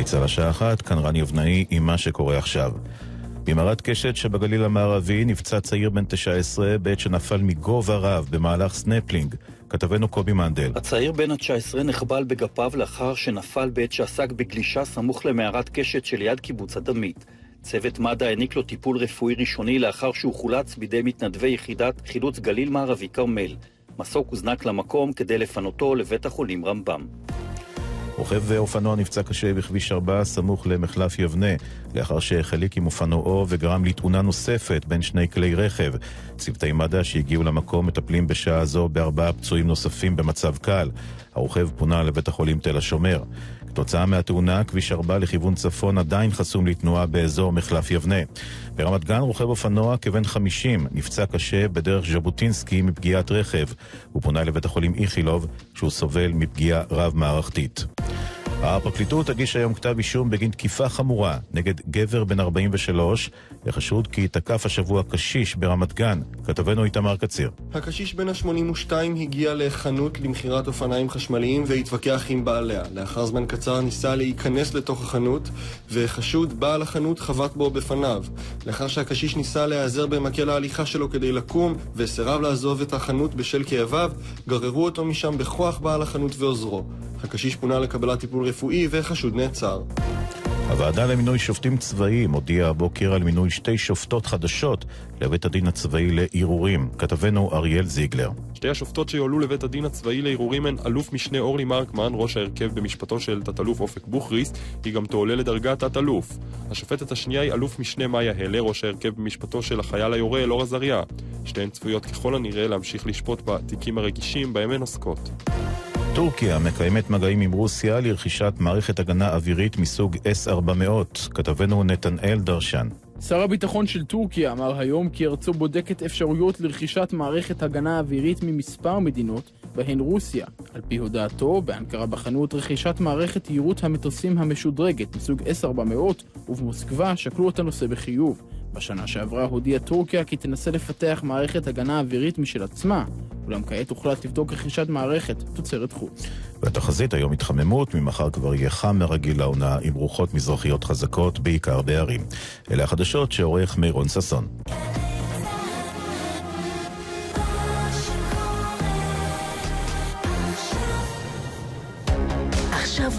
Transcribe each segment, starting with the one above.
גלי צה"ל השעה אחת, כאן רני אבנאי עם מה שקורה עכשיו. במערת קשת שבגליל המערבי נפצע צעיר בן 19 בעת שנפל מגובה רב במהלך סנפלינג. כתבנו קובי מנדל. הצעיר בן ה-19 נחבל בגפיו לאחר שנפל בעת שעסק בגלישה סמוך למערת קשת שליד קיבוץ אדמית. צוות מד"א העניק לו טיפול רפואי ראשוני לאחר שהוא חולץ בידי מתנדבי יחידת חילוץ גליל מערבי כרמל. מסוק הוזנק למקום כדי לפנותו לבית החולים רמב"ם. רוכב אופנוע נפצע קשה בכביש 4 סמוך למחלף יבנה, לאחר שהחליק עם אופנועו וגרם לתאונה נוספת בין שני כלי רכב. צוותי מד"א שהגיעו למקום מטפלים בשעה זו בארבעה פצועים נוספים במצב קל. הרוכב פונה לבית החולים תל השומר. כתוצאה מהתאונה, כביש 4 לכיוון צפון עדיין חסום לתנועה באזור מחלף יבנה. ברמת גן רוכב אופנוע כבן 50 נפצע קשה בדרך ז'בוטינסקי מפגיעת רכב. הוא פונה לבית החולים איכילוב, שהוא סובל מפגיעה רב-מערכתית. הפרקליטות הגישה היום כתב אישום בגין תקיפה חמורה נגד גבר בן 43, לחשוד כי תקף השבוע קשיש ברמת גן. כתבנו איתמר קציר. הקשיש בן ה-82 הגיע לחנות למכירת אופניים חשמליים והתווכח עם בעליה. לאחר זמן קצר ניסה להיכנס לתוך החנות, וחשוד בעל החנות חבט בו בפניו. לאחר שהקשיש ניסה להיעזר במקל ההליכה שלו כדי לקום, וסירב לעזוב את החנות בשל כאביו, גררו אותו משם בכוח בעל החנות ועוזרו. הקשיש פונה לקבלת טיפול רפואי וחשוד נעצר. הוועדה למינוי שופטים צבאיים הודיעה הבוקר על מינוי שתי שופטות חדשות לבית הדין הצבאי לערעורים. כתבנו אריאל זיגלר. שתי השופטות שיועלו לבית הדין הצבאי לערעורים הן אלוף משנה אורלי מרקמן, ראש ההרכב במשפטו של תת-אלוף אופק בוכריס, היא גם תועלה לדרגת תת-אלוף. השופטת השנייה היא אלוף משנה מאיה הלר, ראש ההרכב במשפטו של החייל היורה אלאור עזריה. שתיהן צפויות ככל הנראה להמשיך לשפוט בתיקים הרגישים בהם הן עוסקות. טורקיה מקיימת מגעים עם רוסיה לרכישת מערכת הגנה אווירית מסוג S-400. כתבנו נתנאל דרשן. שר הביטחון של טורקיה אמר היום כי ארצו בודקת אפשרויות לרכישת מערכת הגנה אווירית ממספר מדינות, בהן רוסיה. על פי הודעתו, באנקרה בחנו את רכישת מערכת יירוט המטוסים המשודרגת מסוג S-400, ובמוסקבה שקלו את הנושא בחיוב. בשנה שעברה הודיעה טורקיה כי תנסה לפתח מערכת הגנה אווירית משל עצמה, אולם כעת הוחלט לבדוק רכישת מערכת תוצרת חוץ. בתחזית היום התחממות, ממחר כבר יהיה חם מרגיל לעונה עם רוחות מזרחיות חזקות, בעיקר בערים. אלה החדשות שעורך מירון ששון.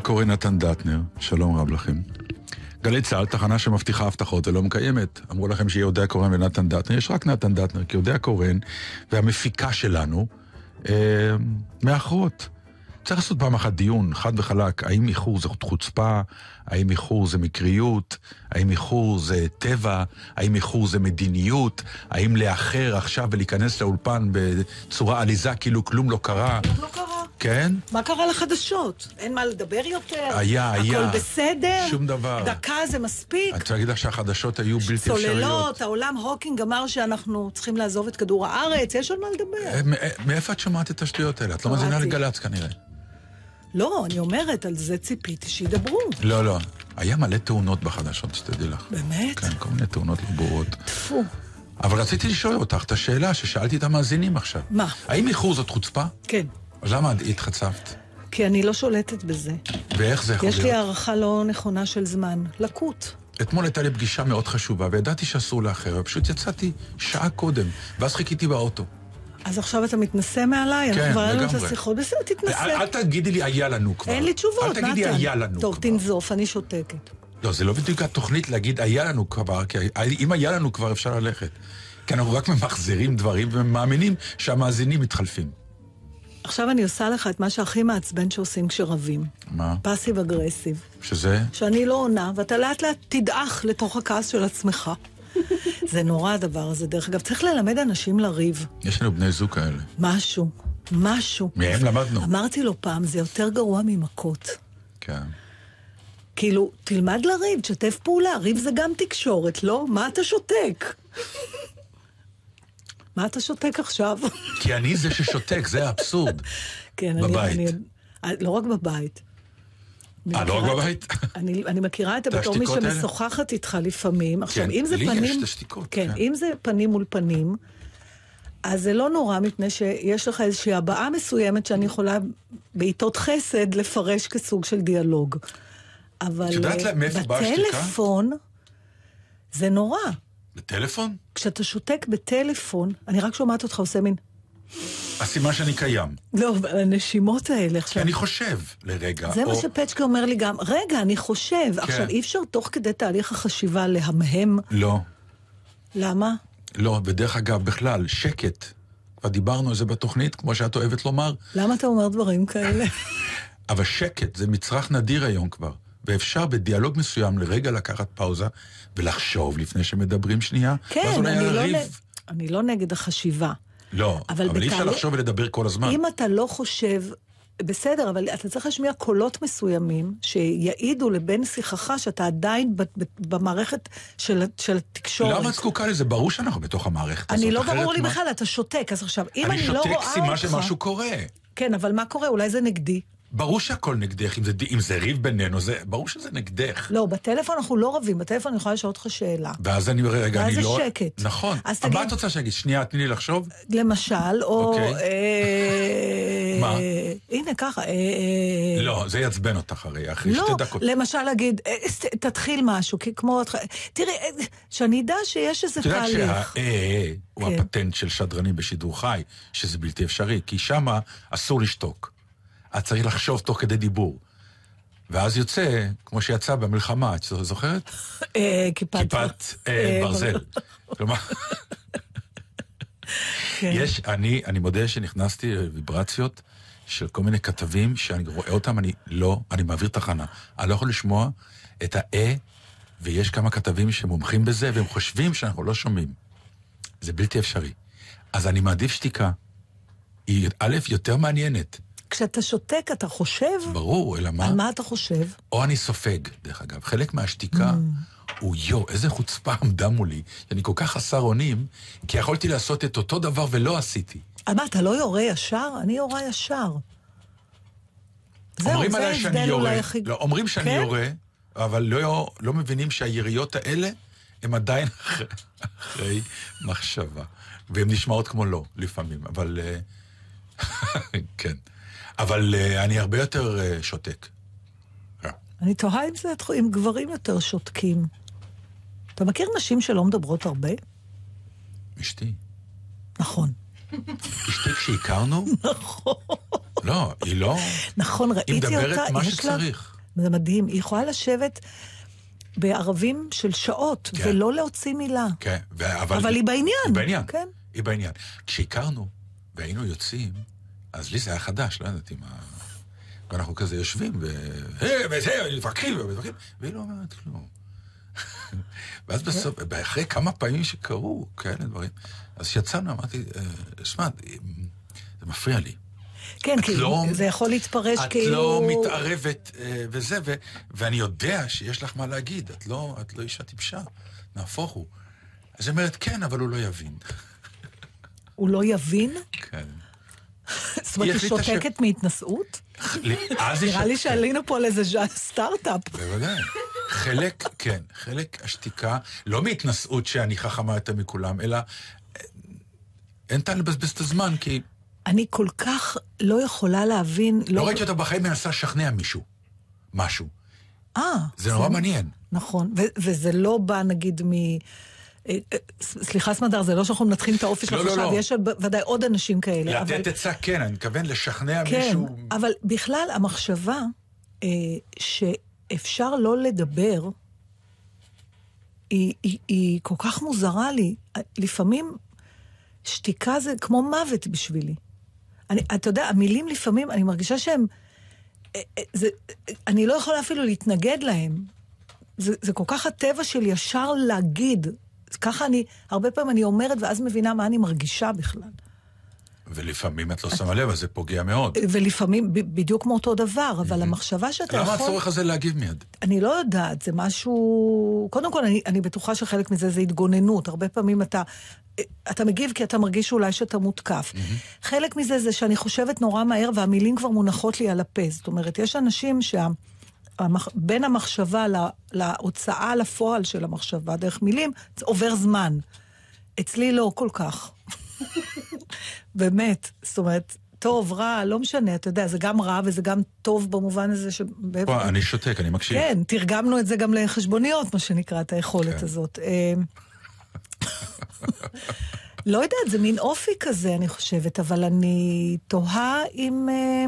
קורא נתן דטנר, שלום רב לכם. גלי צה"ל, תחנה שמבטיחה הבטחות ולא מקיימת. אמרו לכם שיהיה אודיה קורן ונתן דטנר, יש רק נתן דטנר, כי אודיה קורן והמפיקה שלנו אה, מאחרות. צריך לעשות פעם אחת דיון, חד וחלק, האם איחור זה חוצפה, האם איחור זה מקריות, האם איחור זה טבע, האם איחור זה מדיניות, האם לאחר עכשיו ולהיכנס לאולפן בצורה עליזה כאילו כלום לא קרה. לא קרה. כן? מה קרה לחדשות? אין מה לדבר יותר? היה, היה. הכל בסדר? שום דבר. דקה זה מספיק? אני רוצה להגיד לך שהחדשות היו בלתי אפשריות. צוללות, העולם הוקינג אמר שאנחנו צריכים לעזוב את כדור הארץ, יש על מה לדבר. אה, מאיפה את שומעת את השטויות האלה? את לא מאזינה לגל"צ כנראה. לא, אני אומרת, על זה ציפיתי שידברו. לא, לא. היה מלא תאונות בחדשות, שתדעי לך. באמת? כן, כל מיני תאונות לא ברורות. טפו. אבל רציתי לשאול אותך את השאלה ששאלתי את המאזינים עכשיו. מה? האם איחור זאת חוצפה? כן. אז למה התחצפת? כי אני לא שולטת בזה. ואיך זה יכול יש להיות? לי הערכה לא נכונה של זמן. לקות. אתמול הייתה לי פגישה מאוד חשובה, וידעתי שאסור לאחר, ופשוט יצאתי שעה קודם, ואז חיכיתי באוטו. אז עכשיו אתה מתנשא מעליי? כן, אנחנו כבר היה לנו את לגמרי. השיחות. בסדר, תתנשא. אל, אל תגידי לי היה לנו כבר. אין לי תשובות, אל נתן. תגידי היה לנו טוב, כבר. תנזוף, אני שותקת. לא, זה לא בדיוק התוכנית להגיד היה לנו כבר, כי אם היה לנו כבר אפשר ללכת. כי אנחנו רק ממחזרים דברים ומאמינים שהמאזינים מתחלפים. עכשיו אני עושה לך את מה שהכי מעצבן שעושים כשרבים. מה? פאסיב אגרסיב. שזה? שאני לא עונה, ואתה לאט לאט תדעך לתוך הכעס של עצמך. זה נורא הדבר הזה. דרך אגב, צריך ללמד אנשים לריב. יש לנו בני זוג כאלה. משהו, משהו. מהם למדנו. אמרתי לו פעם, זה יותר גרוע ממכות. כן. כאילו, תלמד לריב, תשתף פעולה, ריב זה גם תקשורת, לא? מה אתה שותק? מה אתה שותק עכשיו? כי אני זה ששותק, זה האבסורד. כן, בבית. אני. לא רק בבית. אה, לא רק בבית? אני, אני מכירה את זה בתור מי? שמשוחחת איתך לפעמים. עכשיו, כן, אם זה לי יש פנים... את השתיקות, כן, כן. אם זה פנים מול פנים, אז זה לא נורא, מפני שיש לך איזושהי הבעה מסוימת שאני יכולה בעיתות חסד לפרש כסוג של דיאלוג. אבל את יודעת אה, מאיפה באה השתיקה? בטלפון זה נורא. בטלפון? כשאתה שותק בטלפון, אני רק שומעת אותך עושה מין... הסימן שאני קיים. לא, הנשימות האלה עכשיו. אני חושב לרגע. זה מה או- שפצ'קה אומר לי גם, רגע, אני חושב. עכשיו, אי אפשר תוך כדי תהליך החשיבה להמהם. לא, למה? לא, ודרך אגב, בכלל, שקט. כבר דיברנו על זה בתוכנית, כמו שאת אוהבת לומר, למה אתה אומר דברים כאלה? אבל שקט זה מצרך נדיר היום כבר. ואפשר בדיאלוג מסוים לרגע לקחת פאוזה ולחשוב לפני שמדברים שנייה. כן, אני לא. נ... אני לא נגד החשיבה. לא, אבל אבל אי אפשר לחשוב ולדבר כל הזמן. אם אתה לא חושב, בסדר, אבל אתה צריך להשמיע קולות מסוימים שיעידו לבן שיחך שאתה עדיין במערכת של, של התקשורת. למה את זקוקה לזה? ברור שאנחנו בתוך המערכת הזאת. אני לא ברור לי מה- בכלל, אתה שותק. אז עכשיו, אם אני, אני לא שותק רואה סימן אותך... שמשהו קורה. כן, אבל מה קורה? אולי זה נגדי. ברור שהכל נגדך, אם זה, אם זה ריב בינינו, זה, ברור שזה נגדך. לא, בטלפון אנחנו לא רבים, בטלפון אני יכולה לשאול אותך שאלה. ואז אני אומר, רגע, ואז אני זה לא... שקט. נכון. אז אבל מה תגיד- את רוצה שאני אגיד? שנייה, תני לי לחשוב. למשל, או... אוקיי. אה, מה? הנה, ככה. אה, אה, לא, זה יעצבן אותך הרי, אחרי לא, שתי דקות. למשל להגיד, תתחיל משהו, כי כמו... תראי, שאני אדע שיש איזה את יודעת תהליך. שה-אה הוא כן. הפטנט של שדרנים בשידור חי, שזה בלתי אפשרי, כי שמה אסור לשתוק. את צריך לחשוב תוך כדי דיבור. ואז יוצא, כמו שיצא במלחמה, את זוכרת? אה, כיפת... אה, אה, ברזל. כלומר, כן. יש, אני, אני מודה שנכנסתי לוויברציות של כל מיני כתבים שאני רואה אותם, אני לא, אני מעביר תחנה. אני לא יכול לשמוע את ה-אה, ויש כמה כתבים שמומחים בזה, והם חושבים שאנחנו לא שומעים. זה בלתי אפשרי. אז אני מעדיף שתיקה. היא, א', יותר מעניינת, כשאתה שותק, אתה חושב? ברור, אלא מה? על מה אתה חושב? או אני סופג, דרך אגב. חלק מהשתיקה הוא יו, איזה חוצפה עמדה מולי, שאני כל כך חסר אונים, כי יכולתי לעשות את אותו דבר ולא עשיתי. מה, אתה לא יורה ישר? אני יורה ישר. זהו, אומרים זה עליי שאני ההבדל יורה, אולי הכי... לא, אומרים שאני כן? יורה, אבל לא, לא מבינים שהיריות האלה הם עדיין אחרי, אחרי מחשבה. והן נשמעות כמו לא, לפעמים, אבל... אה, כן. אבל אה, אני הרבה יותר אה, שותק. אני תוהה אם זה עם גברים יותר שותקים. אתה מכיר נשים שלא מדברות הרבה? אשתי. נכון. אשתי כשהכרנו, נכון. לא, היא לא... נכון, ראיתי היא אותה. מדברת מה שצריך. זה מדהים. היא יכולה לשבת בערבים של שעות, כן. ולא להוציא מילה. כן, אבל... אבל היא בעניין. היא בעניין. כן. היא בעניין. כשהכרנו והיינו יוצאים, אז לי זה היה חדש, לא ידעתי מה... ואנחנו כזה יושבים, ו... "אה, וזה, מתווכחים, ומתווכחים, והיא לא אומרת כלום. ואז בסוף, אחרי כמה פעמים שקרו כאלה דברים, אז כשיצאנו אמרתי, "אה, שמע, זה מפריע לי. כן, את כי לא- זה יכול להתפרש את כאילו... לא מתערבת אה, וזה, ו- ואני יודע שיש לך מה להגיד, את לא, את לא אישה טיפשה, נהפוך הוא. אז היא אומרת, כן, אבל הוא לא יבין. הוא לא יבין? כן. זאת אומרת, היא שותקת מהתנשאות? נראה לי. שעלינו פה על איזה ז'ה- סטארט-אפ. בוודאי. חלק, כן, חלק השתיקה, לא מהתנשאות שאני חכמה יותר מכולם, אלא אה, אין טעם לבזבז את הזמן, כי אני כל כך לא יכולה להבין... לא ראיתי אותה בחיים מנסה לשכנע מישהו. משהו. אה. זה נורא מעניין. נכון, וזה לא בא נגיד מ... אה, אה, סליחה סמדר, זה לא שאנחנו מנתחים את האופי שלך לא, לא, עכשיו, לא. יש ודאי עוד אנשים כאלה. לתת עצה, כן, אני מתכוון לשכנע כן, מישהו. אבל בכלל המחשבה אה, שאפשר לא לדבר, היא, היא, היא כל כך מוזרה לי. לפעמים שתיקה זה כמו מוות בשבילי. אני, אתה יודע, המילים לפעמים, אני מרגישה שהם... זה, אני לא יכולה אפילו להתנגד להם. זה, זה כל כך הטבע של ישר להגיד. ככה אני, הרבה פעמים אני אומרת, ואז מבינה מה אני מרגישה בכלל. ולפעמים את לא שמה לב, אז זה פוגע מאוד. ולפעמים בדיוק כמו אותו דבר, אבל המחשבה שאתה יכול... למה הצורך הזה להגיב מיד? אני לא יודעת, זה משהו... קודם כל, אני, אני בטוחה שחלק מזה זה התגוננות. הרבה פעמים אתה, אתה מגיב כי אתה מרגיש אולי שאתה מותקף. Mm-hmm. חלק מזה זה שאני חושבת נורא מהר והמילים כבר מונחות לי על הפה. זאת אומרת, יש אנשים שה... המח... בין המחשבה לה... להוצאה לפועל של המחשבה דרך מילים, עובר זמן. אצלי לא כל כך. באמת, זאת אומרת, טוב, רע, לא משנה, אתה יודע, זה גם רע וזה גם טוב במובן הזה ש... פה, אני שותק, אני מקשיב. כן, תרגמנו את זה גם לחשבוניות, מה שנקרא, את היכולת כן. הזאת. אה, לא יודעת, זה מין אופי כזה, אני חושבת, אבל אני תוהה אם אה,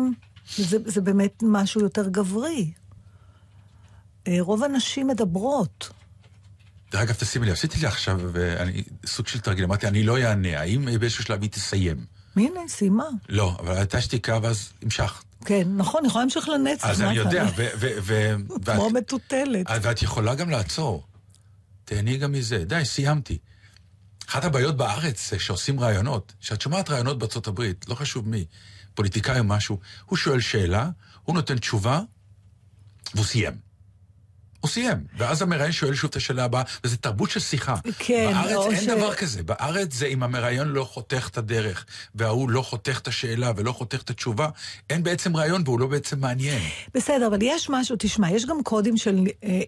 זה, זה באמת משהו יותר גברי. אה, רוב הנשים מדברות. דרך אגב, תשימי לי, עשיתי זה עכשיו, ואני, סוג של תרגיל, אמרתי, אני לא אענה, האם באיזשהו שלב היא תסיים? הנה, סיימה. לא, אבל הייתה שתיקה ואז המשכת. כן, נכון, יכולה להמשיך לנצח. אז אני יודע, ו... כמו מטוטלת. ואת יכולה גם לעצור. תהני גם מזה. די, סיימתי. אחת הבעיות בארץ זה שעושים ראיונות, שאת שומעת ראיונות בארצות הברית, לא חשוב מי, פוליטיקאי או משהו, הוא שואל שאלה, הוא נותן תשובה, והוא סיים. הוא סיים. ואז המראיין שואל שוב את השאלה הבאה, וזו תרבות של שיחה. כן, בארץ אין ש- דבר כזה. בארץ זה אם המראיין לא חותך את הדרך, וההוא לא חותך את השאלה ולא חותך את התשובה, אין בעצם ראיון והוא לא בעצם מעניין. בסדר, אבל יש משהו, תשמע, יש גם קודים של אה,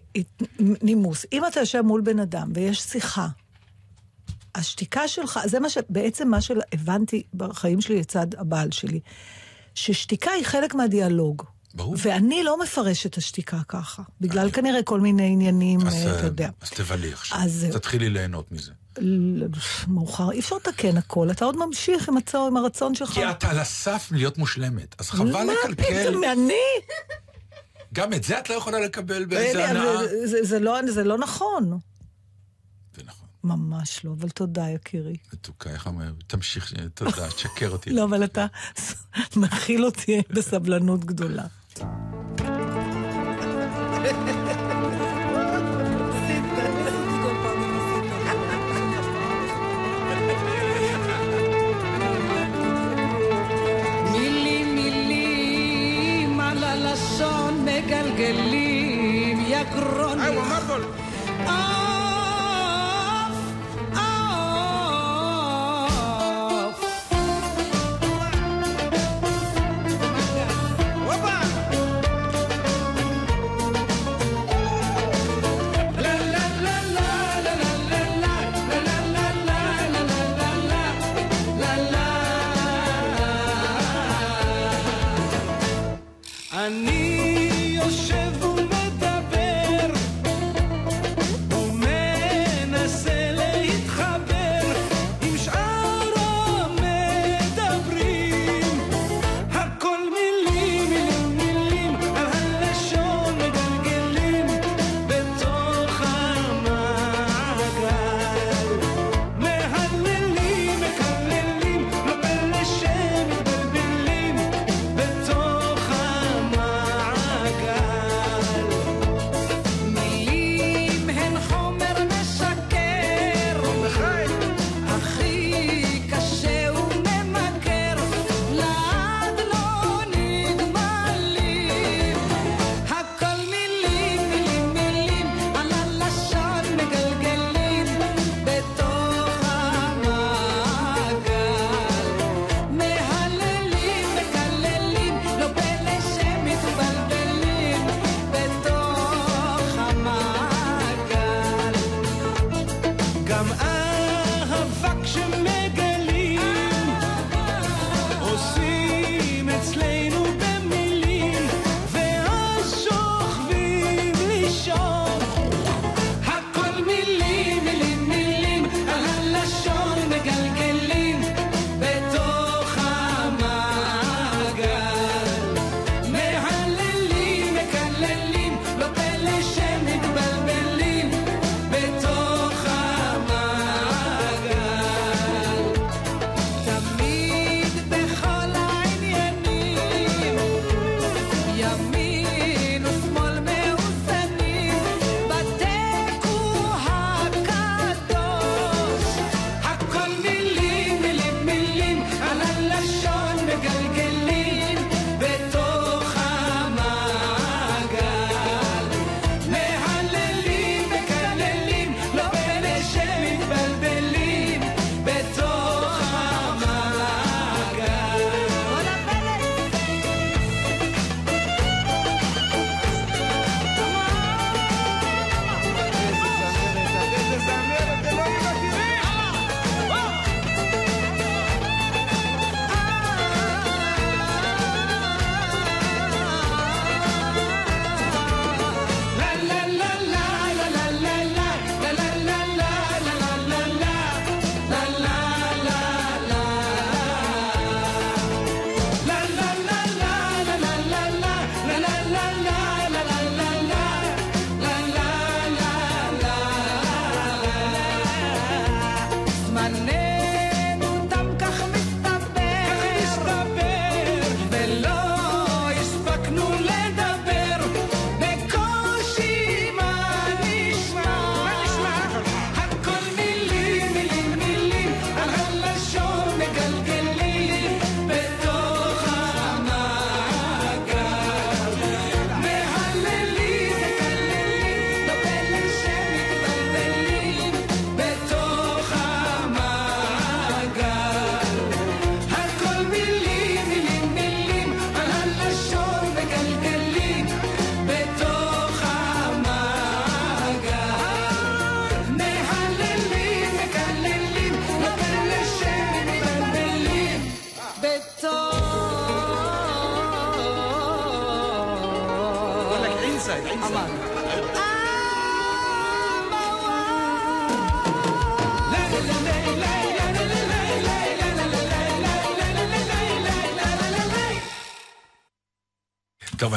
נימוס. אם אתה יושב מול בן אדם ויש שיחה, השתיקה שלך, זה מה ש... בעצם מה שהבנתי בחיים שלי לצד הבעל שלי, ששתיקה היא חלק מהדיאלוג. ברור. ואני לא מפרש את השתיקה ככה, בגלל כנראה כל מיני עניינים, אז, אה, אתה אה, יודע. אז תבלי עכשיו. אז. תתחילי ליהנות מזה. מאוחר, אי אפשר לתקן הכל, אתה עוד ממשיך עם, הצור, עם הרצון שלך. כי את על הסף להיות מושלמת, אז חבל מה לקלקל. פתאום, אני? גם את זה את לא יכולה לקבל באיזה אלי, הנאה. זה- זה- זה לא- זה לא נכון. זה נכון. ממש לא, אבל תודה, יקירי. מתוקה, איך אומר? תמשיך, תודה, תשקר אותי. לא, אבל אתה מכיל אותי בסבלנות גדולה. Milí, milí, mala la son, me calgué.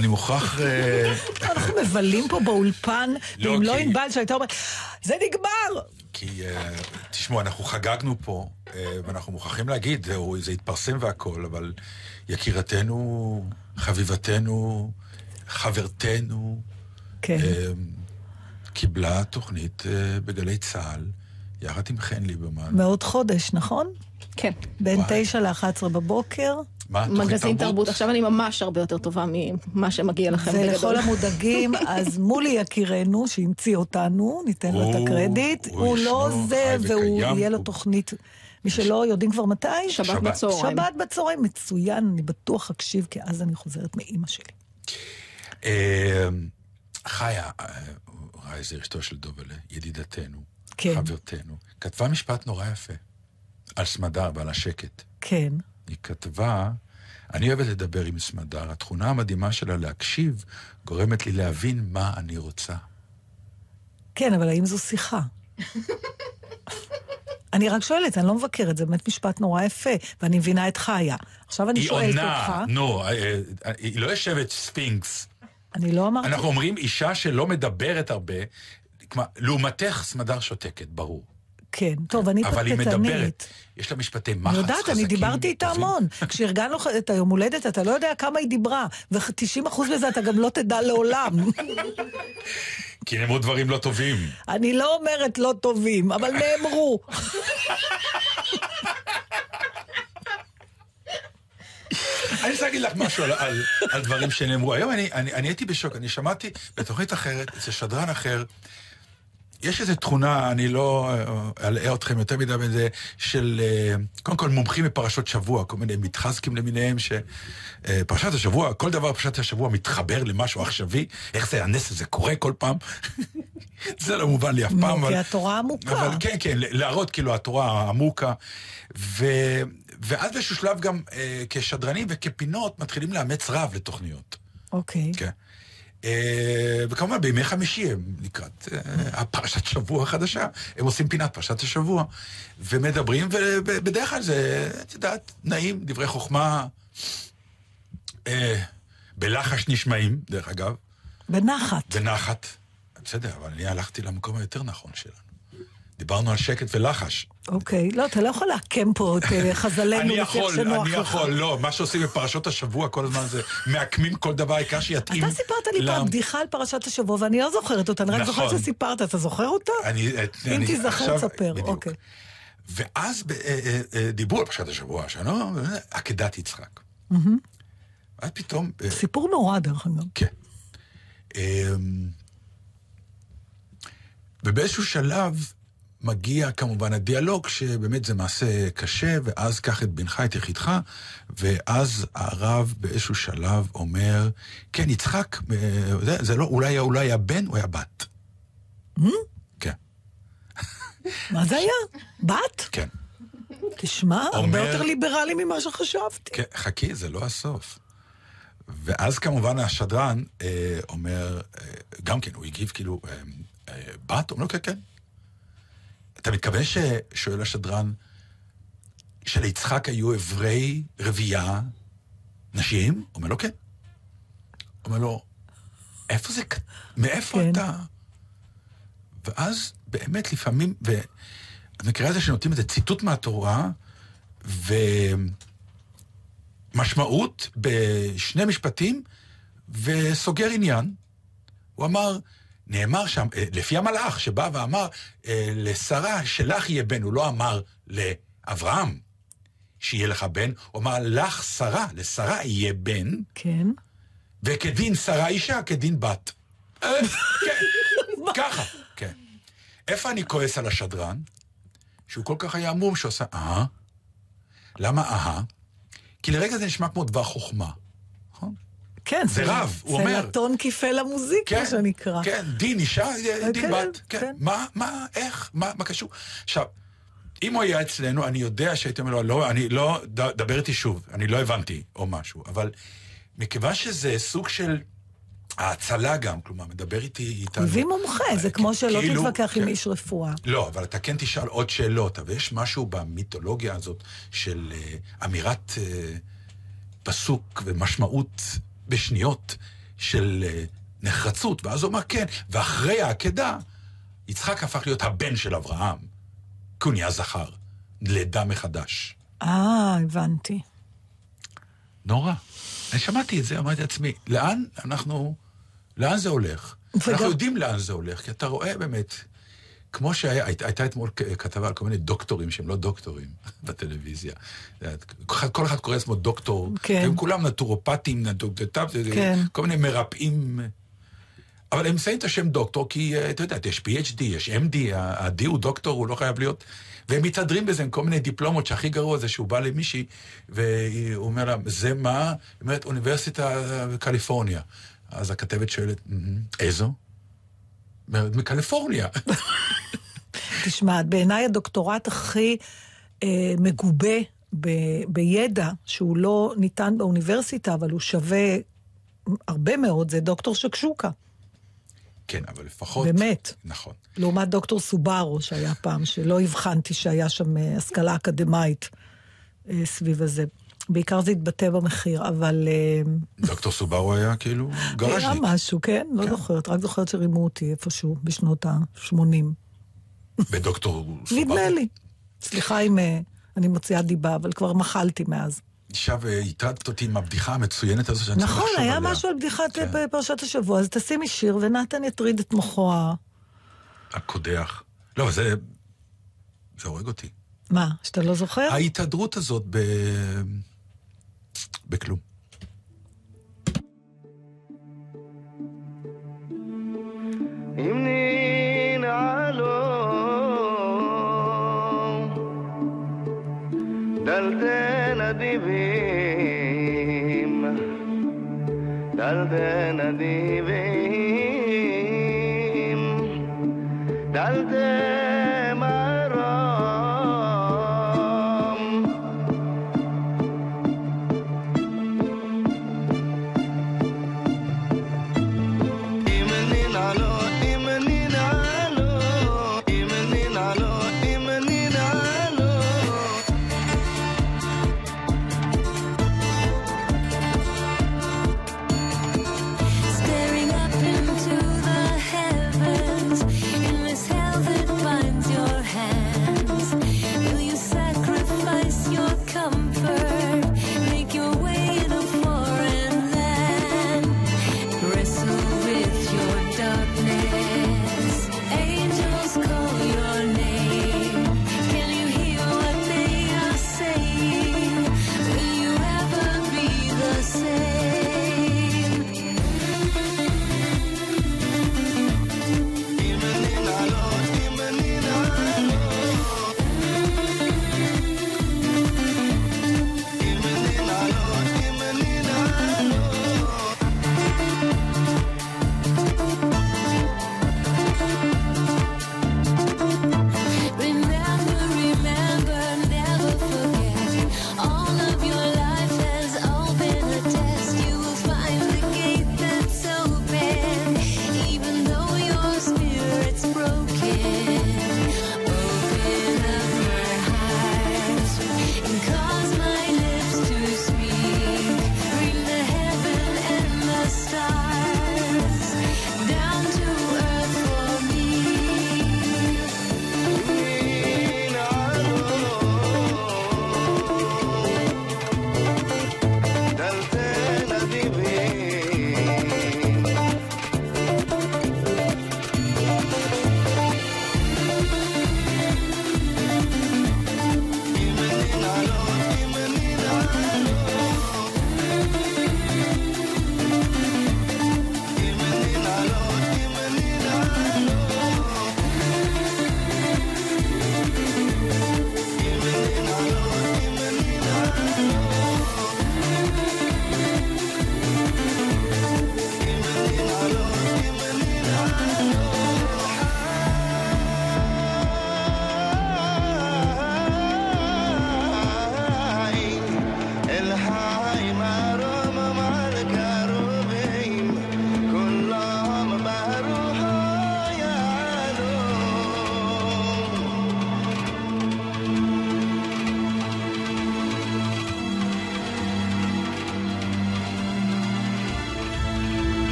אני מוכרח... אה, אנחנו מבלים פה באולפן, לא, ואם לא כי- ענבל שהייתה אומרת, זה נגמר! כי, אה, תשמעו, אנחנו חגגנו פה, אה, ואנחנו מוכרחים להגיד, זה התפרסם והכל, אבל יקירתנו, חביבתנו, חברתנו, כן. קיבלה תוכנית בגלי צה"ל, יחד עם חן ליברמן. מעוד חודש, נכון? כן. בין וואי. תשע ל-11 בבוקר. מה, מגזין תרבות. עכשיו אני ממש הרבה יותר טובה ממה שמגיע לכם ולכל בגדול. המודאגים, אז מולי יקירנו, שהמציא אותנו, ניתן לו את הוא- הקרדיט. הוא הוא לא זה, והוא וקיים, יהיה לו תוכנית. מי שלא יודעים כבר מתי? שבת. בצהריים. שבת בצהריים, מצוין, אני בטוח אקשיב, כי אז אני חוזרת מאימא שלי. אה, חיה, אה, רייזר, אשתו של דובלה, ידידתנו, כן. חברתנו, כתבה משפט נורא יפה על סמדר ועל השקט. כן. היא כתבה, אני אוהבת לדבר עם סמדר, התכונה המדהימה שלה להקשיב גורמת לי להבין מה אני רוצה. כן, אבל האם זו שיחה? אני רק שואלת, אני לא מבקרת, זה באמת משפט נורא יפה, ואני מבינה את חיה. עכשיו אני היא שואלת עונה, אותך, נו, אה, אה, היא לא יושבת ספינקס. אני לא אמרתי... אנחנו אומרים אישה שלא מדברת הרבה, כלומר, לעומתך סמדר שותקת, ברור. כן, טוב, אני אבל היא. מדברת. יש לה משפטי מחץ אני חזקים. יודעת, אני דיברתי איתה. המון. כשארגנו את היום הולדת, אתה לא יודע כמה היא דיברה, ו-90% מזה אתה גם לא תדע לעולם. כי נאמרו דברים לא טובים. אני לא אומרת לא טובים, אבל נאמרו. אני רוצה להגיד לך משהו על, על, על דברים שנאמרו. היום אני, אני, אני הייתי בשוק, אני שמעתי בתוכנית אחרת, אצל שדרן אחר, יש איזו תכונה, אני לא אה, אלאה אתכם יותר מדי בזה, של אה, קודם כל מומחים בפרשות שבוע, כל מיני מתחזקים למיניהם, שפרשת השבוע, כל דבר בפרשת השבוע מתחבר למשהו עכשווי, איך זה, הנס הזה קורה כל פעם. זה לא מובן לי אף פעם. כי אבל- התורה עמוקה. אבל כן, כן, להראות כאילו התורה עמוקה. ו... ואז באיזשהו שלב גם אה, כשדרנים וכפינות מתחילים לאמץ רב לתוכניות. אוקיי. כן. אה, וכמובן בימי חמישי הם לקראת אה, הפרשת שבוע החדשה, הם עושים פינת פרשת השבוע, ומדברים, ובדרך כלל זה, את יודעת, נעים, דברי חוכמה, אה, בלחש נשמעים, דרך אגב, בנחת. בנחת. בסדר, אבל אני הלכתי למקום היותר נכון שלנו. דיברנו על שקט ולחש. אוקיי. לא, אתה לא יכול לעקם פה את אה, חז"לינו אני לפי איך שנוח אני לך. יכול, לא, מה שעושים בפרשות השבוע כל הזמן זה מעקמים כל דבר, העיקר שיתאים. אתה סיפרת לי פעם בדיחה על פרשת השבוע, ואני לא זוכרת אותה, אני רק נכון. זוכרת שסיפרת. אתה זוכר אותה? אני, אם אני- תיזכר, תספר. אוקיי. ואז אה, אה, אה, דיברו על פרשת השבוע, שלנו, עקדת יצחק. ואז פתאום... אה, סיפור נורא, דרך אגב. כן. אמ, ובאיזשהו שלב מגיע כמובן הדיאלוג, שבאמת זה מעשה קשה, ואז קח את בנך, את יחידך, ואז הרב באיזשהו שלב אומר, כן, יצחק, אה, זה, זה לא, אולי, אולי היה בן או היה בת. כן, מה זה היה? בת? כן. תשמע, הרבה אומר- יותר ליברלי ממה שחשבתי. כן, חכי, זה לא הסוף. ואז כמובן השדרן אה, אומר, אה, גם כן, הוא הגיב כאילו, אה, אה, בת? אומר לו, כן, כן. אתה מתכוון ששואל השדרן, שליצחק היו אברי רבייה נשים? אומר לו, כן. אומר לו, איפה זה, מאיפה כן. אתה? ואז באמת לפעמים, ובמקרה הזה שנותנים איזה ציטוט מהתורה, ומשמעות בשני משפטים, וסוגר עניין. הוא אמר, נאמר שם, אה, לפי המלאך שבא ואמר אה, לשרה, שלך יהיה בן, הוא לא אמר לאברהם שיהיה לך בן, הוא אמר לך שרה, לשרה יהיה בן, כן. וכדין שרה אישה, כדין בת. אה, כן, ככה, כן. איפה אני כועס על השדרן? שהוא כל כך היה עמום שעושה אהה. למה אהה? כי לרגע זה נשמע כמו דבר חוכמה. כן, זה רב, הוא זה אומר. נתון כיפה למוזיקה, מה שנקרא. כן, דין אישה, דין כן, בת. כן. כן. מה, מה, איך, מה, מה קשור? עכשיו, אם הוא היה אצלנו, אני יודע שהייתי אומר לו, לא, אני לא, דבר איתי שוב, אני לא הבנתי, או משהו, אבל מכיוון שזה סוג של ההצלה גם, כלומר, מדבר איתי איתנו. הביא מומחה, זה כמו שלא כאילו, תתווכח עם כן. איש רפואה. לא, אבל אתה כן תשאל עוד שאלות, אבל יש משהו במיתולוגיה הזאת של אה, אמירת אה, פסוק ומשמעות בשניות של אה, נחרצות, ואז הוא אמר כן, ואחרי העקדה, יצחק הפך להיות הבן של אברהם, כי הוא נהיה זכר, לידה מחדש. אה, הבנתי. נורא. אני שמעתי את זה, אמרתי לעצמי, לאן אנחנו, לאן זה הולך? וגם- אנחנו יודעים לאן זה הולך, כי אתה רואה באמת, כמו שהיה, היית- הייתה אתמול כתבה על כל מיני דוקטורים שהם לא דוקטורים בטלוויזיה. כל אחד- קורא לעצמו דוקטור, כן. והם כולם נטורופטים, נטורופטים, כן. כל מיני מרפאים. אבל הם שמים את השם דוקטור כי, אה, אתה יודע, יש PhD, יש MD, ה-D הוא דוקטור, הוא לא חייב להיות... והם מתהדרים בזה עם כל מיני דיפלומות, שהכי גרוע זה שהוא בא למישהי, והוא אומר לה, זה מה? היא אומרת, אוניברסיטה בקליפורניה. אז הכתבת שואלת, "מהמם, איזו? מקליפורניה. תשמע, בעיניי הדוקטורט הכי אה, מגובה ב, בידע, שהוא לא ניתן באוניברסיטה, אבל הוא שווה הרבה מאוד, זה דוקטור שקשוקה. כן, אבל לפחות... באמת. נכון. לעומת דוקטור סובארו שהיה פעם, שלא הבחנתי שהיה שם אה, השכלה אקדמאית אה, סביב הזה. בעיקר זה התבטא במחיר, אבל... אה, דוקטור סובארו היה כאילו היה גרז'ניק. משהו, כן? לא זוכרת, רק זוכרת שרימו אותי איפשהו בשנות ה-80. ודוקטור סובארו. נדמה לי. סליחה אם אה, אני מוציאה דיבה, אבל כבר מחלתי מאז. עכשיו אה, הטרדת אותי עם הבדיחה המצוינת הזו שאני צריך נכון, לחשוב היה עליה. משהו על בדיחת כן. פרשת השבוע, אז תשימי שיר ונתן יטריד את מוחו ה... הקודח. לא, זה... זה הורג אותי. מה, שאתה לא זוכר? ההתהדרות הזאת ב... בכלום. אם ננעלו دلدنا ديبيم دلدنا ديبيم دلدنا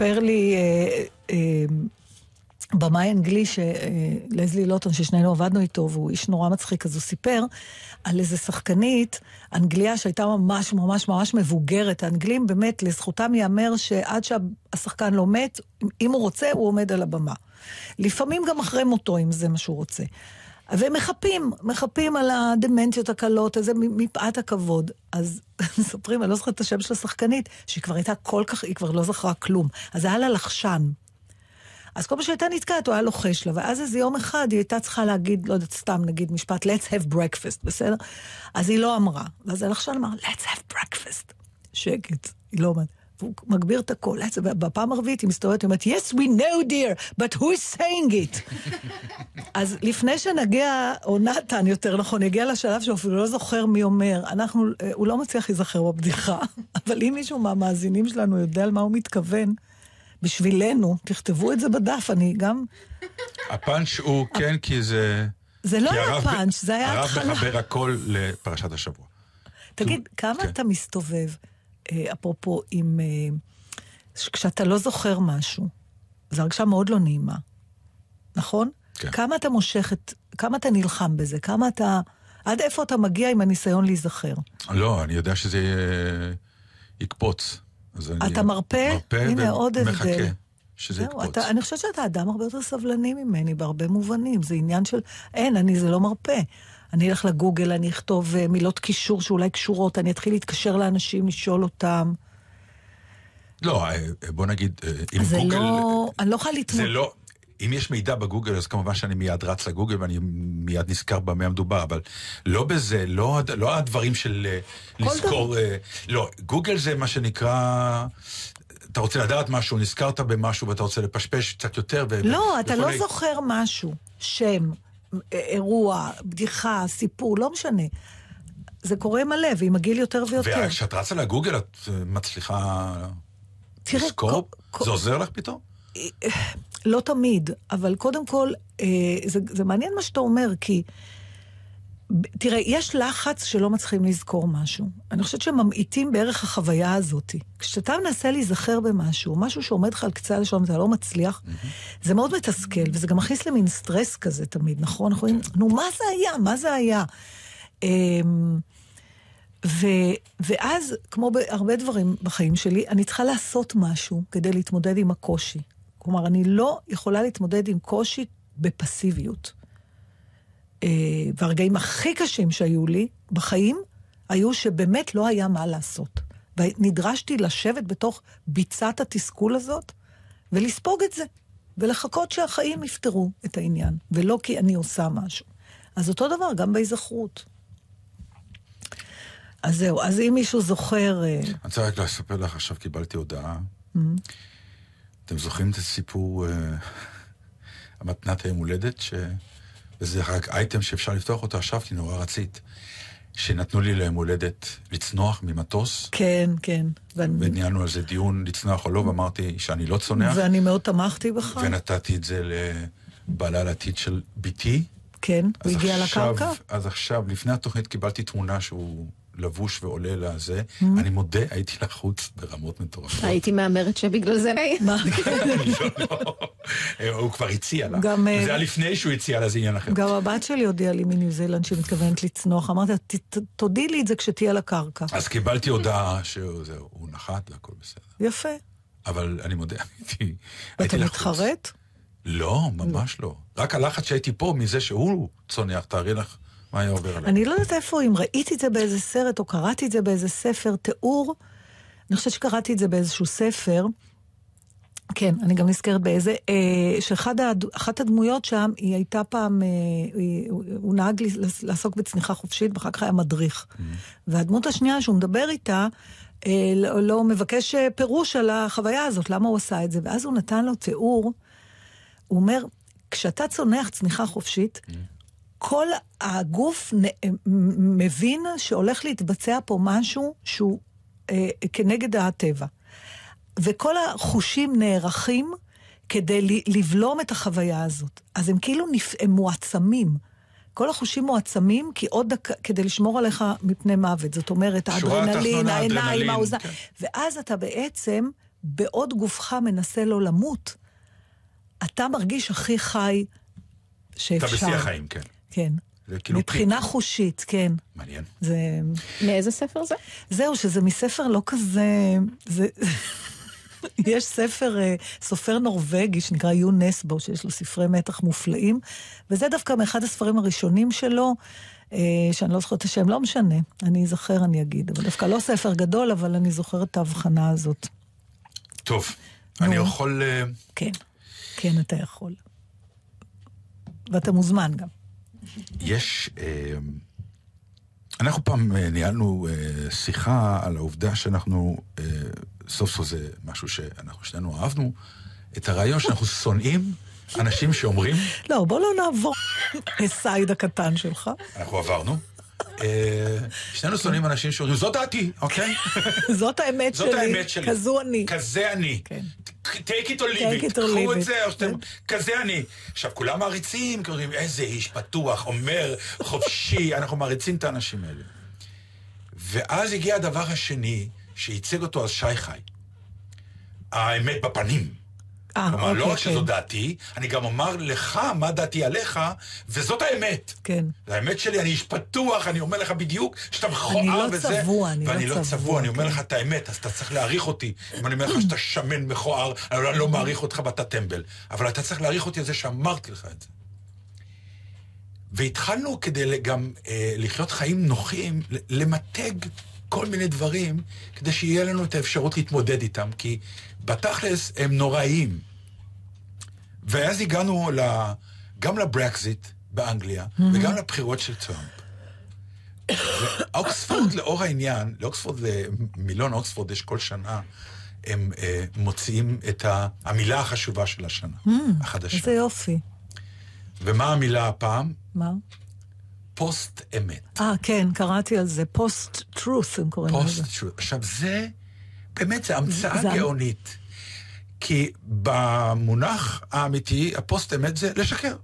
סיפר לי אה, אה, במאי אנגלי, שלזלי לוטון, ששנינו עבדנו איתו, והוא איש נורא מצחיק, אז הוא סיפר על איזה שחקנית אנגליה שהייתה ממש ממש ממש מבוגרת. האנגלים, באמת, לזכותם ייאמר שעד שהשחקן לא מת, אם הוא רוצה, הוא עומד על הבמה. לפעמים גם אחרי מותו, אם זה מה שהוא רוצה. והם מחפים, מחפים על הדמנציות הקלות, איזה מפאת הכבוד. אז מספרים, אני לא זוכרת את השם של השחקנית, שהיא כבר הייתה כל כך, היא כבר לא זכרה כלום. אז היה לה לחשן. אז כל פעם שהייתה נתקעת, הוא היה לוחש לה, ואז איזה יום אחד היא הייתה צריכה להגיד, לא יודעת, סתם נגיד משפט, let's have breakfast, בסדר? אז היא לא אמרה. ואז הלחשן אמר, let's have breakfast. שקט, היא לא אומרת. והוא מגביר את הקול, בפעם הרביעית היא מסתובבת, היא אומרת, yes, we know dear, but who is saying it? אז לפני שנגיע, או נתן יותר נכון, יגיע לשלב שהוא אפילו לא זוכר מי אומר, אנחנו, הוא לא מצליח להיזכר בבדיחה, אבל אם מישהו מהמאזינים שלנו יודע על מה הוא מתכוון, בשבילנו, תכתבו את זה בדף, אני גם... הפאנץ' הוא כן, כי זה... זה לא היה הרב- פאנץ', זה היה הרב התחלה. מחבר הכל לפרשת השבוע. תגיד, כמה כן. אתה מסתובב, אה, אפרופו, עם... אה, כשאתה לא זוכר משהו, זו הרגשה מאוד לא נעימה, נכון? כן. כמה אתה מושך את... כמה אתה נלחם בזה? כמה אתה... עד איפה אתה מגיע עם הניסיון להיזכר? לא, אני יודע שזה יהיה- יקפוץ. אתה מרפה? מרפה הנה, עוד הבדל. שזה יקפוץ. אתה, אני חושבת שאתה אדם הרבה יותר סבלני ממני בהרבה מובנים. זה עניין של... אין, אני, זה לא מרפה. אני אלך לגוגל, אני אכתוב אה, מילות קישור שאולי קשורות, אני אתחיל להתקשר לאנשים, לשאול אותם. לא, אה, בוא נגיד, אה, אם זה גוגל... לא... אני לא יכולה להתמודד. זה לא... אם יש מידע בגוגל, אז כמובן שאני מיד רץ לגוגל ואני מיד נזכר במה המדובר, אבל לא בזה, לא, לא הדברים של אה, לזכור... אה, לא, גוגל זה מה שנקרא... אתה רוצה לדעת משהו, נזכרת במשהו ואתה רוצה לפשפש קצת יותר ו... לא, אתה לא. זוכר משהו. שם, אה, אירוע, בדיחה, סיפור, לא משנה. זה קורה מלא, ועם הגיל יותר ויותר. וכשאת רצה לגוגל, את אה, מצליחה תראה, לזכור? כל- זה עוזר לך פתאום? לא תמיד, אבל קודם כל, אה, זה, זה מעניין מה שאתה אומר, כי... תראה, יש לחץ שלא מצליחים לזכור משהו. אני חושבת שממעיטים בערך החוויה הזאת. כשאתה מנסה להיזכר במשהו, משהו שעומד לך על קצה הלשון ואתה לא מצליח, זה מאוד מתסכל, וזה גם מכניס למין סטרס כזה תמיד, נכון? אנחנו אומרים, נו, מה זה היה? מה זה היה? אמ, ו, ואז, כמו בהרבה דברים בחיים שלי, אני צריכה לעשות משהו כדי להתמודד עם הקושי. כלומר, אני לא יכולה להתמודד עם קושי בפסיביות. אה, והרגעים הכי קשים שהיו לי בחיים, היו שבאמת לא היה מה לעשות. ונדרשתי לשבת בתוך ביצת התסכול הזאת, ולספוג את זה, ולחכות שהחיים יפתרו את העניין, ולא כי אני עושה משהו. אז אותו דבר גם בהיזכרות. אז זהו, אז אם מישהו זוכר... אה, אני רוצה רק לספר לך, עכשיו קיבלתי הודעה. אתם זוכרים את הסיפור אה, המתנת היום הולדת? ש... וזה רק אייטם שאפשר לפתוח אותו עכשיו, כי נורא רצית. שנתנו לי ליום הולדת לצנוח ממטוס, כן, כן. ואני, וניהלנו על זה דיון לצנוח או לא, ואמרתי שאני לא צונח, ואני מאוד תמכתי בך. ונתתי את זה לבעלה לעתיד של בתי. כן, הוא הגיע עכשיו- לקרקע? אז עכשיו, לפני התוכנית קיבלתי תמונה שהוא לבוש ועולה לזה. Mm-hmm. אני מודה, הייתי לחוץ ברמות מטורפות. הייתי מהמרת שבגלל זה... מה? אה, הוא כבר הציע לה. גם, אה, זה היה לפני שהוא הציע לה, זה עניין אחר. גם הבת שלי הודיעה לי מניו זילנד שהיא מתכוונת לצנוח. אמרתי לה, "ת- ת- תודי לי את זה כשתהיה על הקרקע. אז קיבלתי הודעה שהוא נחת והכל בסדר. יפה. אבל אני מודה, הייתי ואתה לחוץ. מתחרט? לא, ממש לא. רק הלחץ שהייתי פה מזה שהוא צונח, תארי לך מה היה עובר עליי. אני לא יודעת איפה, אם ראיתי את זה באיזה סרט או קראתי את זה באיזה ספר, תיאור, אני חושבת שקראתי את זה באיזשהו ספר, כן, אני גם נזכרת באיזה, אה, שאחת הדמויות שם, היא הייתה פעם, אה, היא, הוא, נהג לעסוק בצניחה חופשית, ואחר כך היה מדריך. והדמות השנייה שהוא מדבר איתה, אה, לא, לא מבקש אה, פירוש על החוויה הזאת, למה הוא עשה את זה, ואז הוא נתן לו תיאור, הוא אומר, כשאתה צונח צניחה חופשית, כל הגוף נ, מבין שהולך להתבצע פה משהו שהוא אה, כנגד הטבע. וכל החושים נערכים כדי לבלום את החוויה הזאת. אז הם כאילו נפ... הם מועצמים. כל החושים מועצמים, כי עוד דקה, כדי לשמור עליך מפני מוות. זאת אומרת, האדרנלין, העיניים, האוזניים. כן. ואז אתה בעצם, בעוד גופך מנסה לא למות, אתה מרגיש הכי חי אתה שאפשר. בשיא החיים, כן. כן. כאילו מבחינה פיק. חושית, כן. מעניין. זה... מאיזה ספר זה? זהו, שזה מספר לא כזה... זה... יש ספר, אה, סופר נורבגי שנקרא יו נסבו, שיש לו ספרי מתח מופלאים, וזה דווקא מאחד הספרים הראשונים שלו, אה, שאני לא זוכרת את השם, לא משנה, אני אזכר, אני אגיד. אבל דווקא לא ספר גדול, אבל אני זוכרת את ההבחנה הזאת. טוב, אני יכול... אה, כן, כן, אתה יכול. ואתה מוזמן גם. יש... אה, אנחנו פעם אה, ניהלנו אה, שיחה על העובדה שאנחנו, אה, סוף סוף זה משהו שאנחנו שנינו אהבנו, את הרעיון שאנחנו שונאים אנשים שאומרים, לא, בוא לא נעבור לסייד הקטן שלך. אנחנו עברנו, שנינו שונאים אנשים שאומרים, זאת דעתי, אוקיי? זאת האמת זאת שלי. האמת שלי. כזו אני. כזה אני. כן. take it or leave it. קחו את. זה, או שאתם... כן. כזה אני. עכשיו, כולם מעריצים, אומרים, איזה איש פתוח, אומר, חופשי, אנחנו מעריצים את האנשים האלה. ואז הגיע הדבר השני, שייצג אותו אז שי חי. האמת בפנים. אה, כלומר, לא אוקיי, רק שזו כן. דעתי, אני גם אומר לך מה דעתי עליך, וזאת האמת. כן. זה האמת שלי, אני איש פתוח, אני אומר לך בדיוק שאתה מכוער לא וזה. צבוע, אני לא ואני לא צבוע, צבוע, אני אומר כן. לך את האמת, אז אתה צריך להעריך אותי. אם אני אומר לך שאתה שמן מכוער, אני לא מעריך אותך ואתה טמבל. אבל אתה צריך להעריך אותי על זה שאמרתי לך את זה. והתחלנו כדי גם אה, לחיות חיים נוחים, למתג כל מיני דברים, כדי שיהיה לנו את האפשרות להתמודד איתם, כי בתכלס הם נוראיים. ואז הגענו ל, גם לברקזיט באנגליה, וגם לבחירות של טראמפ. אוקספורד לאור העניין, לאוקספורד, למילון אוקספורד יש כל שנה, הם אה, מוציאים את ה, המילה החשובה של השנה, החדשה. איזה יופי. ומה המילה הפעם? מה? פוסט אמת. אה, כן, קראתי על זה. post-truth, הם קוראים לזה. post truth. עכשיו זה, באמת, זה המצאה זה- גאונית. כי במונח האמיתי, הפוסט אמת זה לשקר.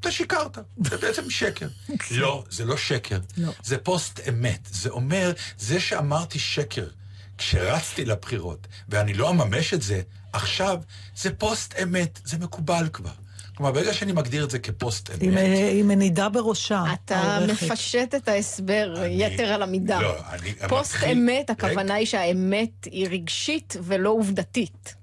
אתה שיקרת, זה בעצם שקר. לא, זה לא שקר. לא. זה פוסט אמת. זה אומר, זה שאמרתי שקר כשרצתי לבחירות, ואני לא אממש את זה, עכשיו זה פוסט אמת, זה מקובל כבר. כלומר, ברגע שאני מגדיר את זה כפוסט אמת... עם, אה, עם מנידה בראשה. אתה. מפשט את ההסבר אני- יתר על המידה. לא, אני פוסט מתחיל- אמת. הכוונה היא שהאמת היא רגשית ולא עובדתית.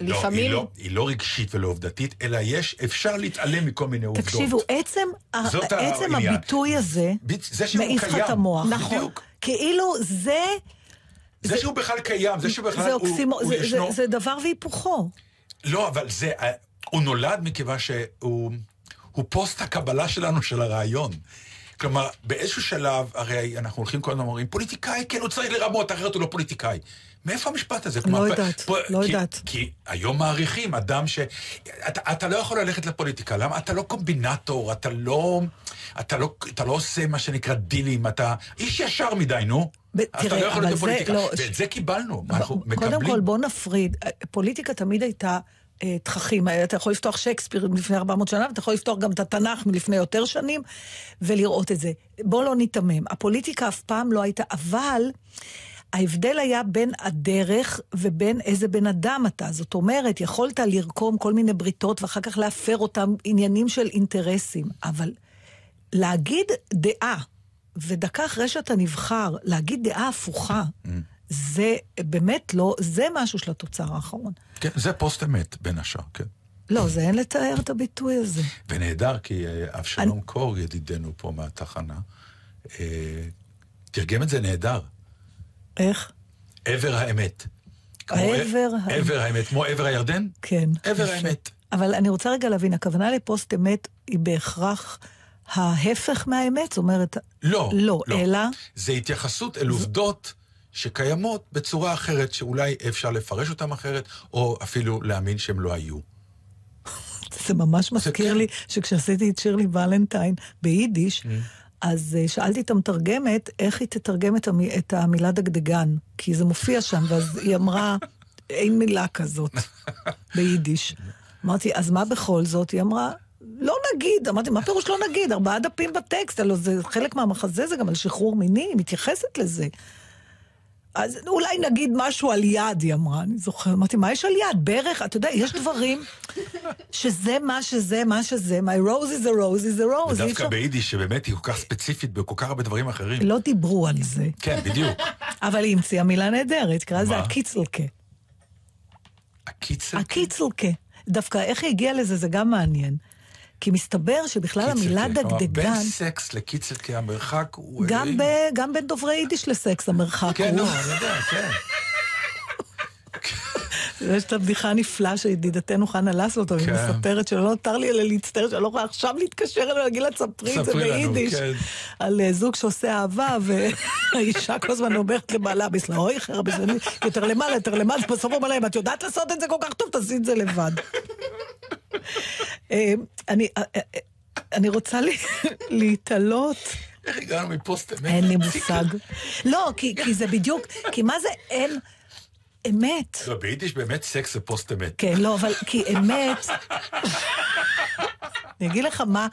לא, היא לפעמים... לא, היא לא רגשית ולא עובדתית, אלא יש, אפשר להתעלם מכל מיני עובדות. תקשיבו, עצם, עצם. הביטוי הזה מעיף לך. את המוח. נכון. בדיוק. כאילו זה... זה שהוא בכלל קיים, זה שבכלל זה, הוא, אוקסימו, הוא זה, ישנו. זה, זה דבר והיפוכו. לא, אבל זה, הוא נולד מכיוון שהוא הוא פוסט הקבלה שלנו של הרעיון. כלומר, באיזשהו שלב, הרי אנחנו הולכים כל הזמן ואומרים, פוליטיקאי, כן, הוא צריך לרמות, אחרת הוא לא פוליטיקאי. מאיפה המשפט הזה? כלומר, יודעת, פה- לא כי, יודעת. כי היום מעריכים אדם ש... אתה, אתה לא יכול ללכת לפוליטיקה, למה? אתה לא קומבינטור, אתה לא, אתה לא, אתה לא עושה מה שנקרא דילים, אתה איש ישר מדי, נו. ב- אז אתה תראה, לא יכול להיות זה בפוליטיקה. לא- ואת זה קיבלנו, אנחנו ב- מקבלים. קודם כל, בוא נפריד. פוליטיקה תמיד הייתה אה, תככים. אתה יכול לפתוח שייקספיר מלפני 400 שנה, ואתה יכול לפתוח גם את התנ"ך מלפני יותר שנים, ולראות את זה. בוא לא ניתמם. הפוליטיקה אף פעם לא הייתה, אבל... ההבדל היה בין הדרך ובין איזה בן אדם אתה. זאת אומרת, יכולת לרקום כל מיני בריתות ואחר כך להפר אותם עניינים של אינטרסים. אבל להגיד דעה, ודקה אחרי שאתה נבחר, להגיד דעה הפוכה, זה באמת לא, זה משהו של התוצר האחרון. כן, זה פוסט אמת, בין השאר, כן. לא, זה אין לתאר את הביטוי הזה. ונהדר, כי אה, אבשלום קור, ידידנו פה מהתחנה, אה, תרגם את זה נהדר. איך? עבר האמת. עבר האמת. עבר האמת, כמו עבר הירדן? כן. עבר. האמת. אבל אני רוצה רגע להבין, הכוונה לפוסט אמת היא בהכרח ההפך מהאמת? זאת אומרת, לא. לא, אלא? זה התייחסות אל עובדות שקיימות בצורה אחרת, שאולי אפשר לפרש אותן אחרת, או אפילו להאמין שהן לא היו. זה ממש מזכיר כן. לי שכשעשיתי את שירלי ולנטיין ביידיש, Mm. אז אה, שאלתי את המתרגמת איך היא תתרגם את, המ... את המילה דגדגן, כי זה מופיע שם, ואז היא אמרה, אין מילה כזאת ביידיש. אמרתי, אז מה בכל זאת? היא אמרה, לא נגיד, אמרתי, מה פירוש לא נגיד? ארבעה דפים בטקסט, הלוא זה חלק מהמחזה, זה גם על שחרור מיני, היא מתייחסת לזה. אז אולי נגיד משהו על יד, היא אמרה, אני זוכרת. אמרתי, מה יש על יד? ברך? אתה יודע, יש דברים שזה מה שזה, מה שזה, my rose is a rose is a rose. ודווקא אפשר- ביידיש, שבאמת היא כל כך ספציפית בכל כך הרבה דברים אחרים. לא דיברו על זה. כן, בדיוק. אבל היא המציאה מילה נהדרת, קרא לזה? הקיצלקה. הקיצר? הקיצלקה. דווקא איך היא הגיעה לזה, זה גם מעניין. כי מסתבר שבכלל המילה. כלומר, דגדגן, בין סקס לקיצלקה המרחק הוא... גם, ב, גם בין דוברי יידיש לסקס המרחק כן, הוא. לא, אני יודע, כן. יש את הבדיחה הנפלאה שידידתנו חנה לסלוטוב, היא כן. מספרת שלא נותר לי אלא להצטער, שאני לא יכולה עכשיו להתקשר אליה ולהגיד לה, תספרי את זה ביידיש. כן. על אה, זוג שעושה אהבה, והאישה כל הזמן אומרת לבעלה, בסלמי, יותר למעלה, יותר למעלה, בסוף הוא אומר להם, את יודעת לעשות את זה כל כך טוב, תעשי את זה לבד. אה, אני... אה, אני רוצה להתעלות, איך הגענו מפוסט אמת? אין לי מושג. לא, כי זה בדיוק, כי מה זה אין אמת? לא, ביידיש באמת סקס זה פוסט אמת. כן, לא, אבל כי אמת... אני אגיד לך מה,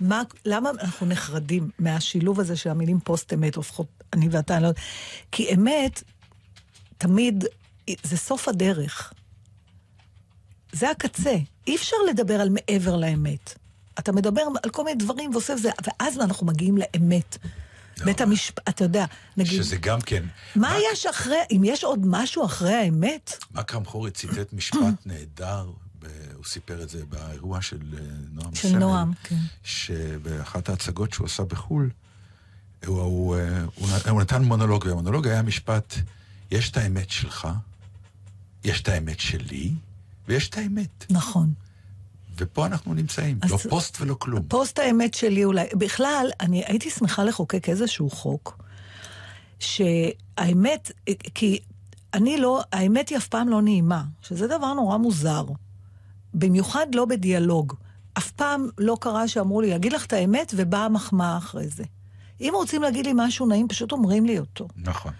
מה, למה אנחנו נחרדים מהשילוב הזה של המילים פוסט-אמת, או לפחות אני ואתה, אני לא יודעת. כי אמת, תמיד, זה סוף הדרך. זה הקצה. אי אפשר לדבר על מעבר לאמת. אתה מדבר על כל מיני דברים ועושה זה, ואז אנחנו מגיעים לאמת. בית המשפט, אתה יודע, נגיד, שזה גם כן... מה יש אחרי, אם יש עוד משהו אחרי האמת? מכרם חורי ציטט משפט נהדר, ב- הוא סיפר את זה באירוע של אה, נועם של סמל, נועם, כן. שבאחת ההצגות שהוא עשה בחו"ל, הוא, הוא, אה, הוא, הוא נתן מונולוג, והמונולוג היה משפט, יש את האמת שלך, יש את האמת שלי, ויש את האמת. נכון. ופה אנחנו נמצאים, אז- לא פוסט ולא כלום. פוסט האמת שלי אולי, בכלל, אני הייתי שמחה לחוקק איזשהו חוק, שהאמת, כי אני לא, האמת היא אף פעם לא נעימה, שזה דבר נורא מוזר. במיוחד לא בדיאלוג. אף פעם לא קרה שאמרו לי, להגיד לך את האמת, ובאה המחמאה אחרי זה. אם רוצים להגיד לי משהו נעים, פשוט אומרים לי אותו. נכון.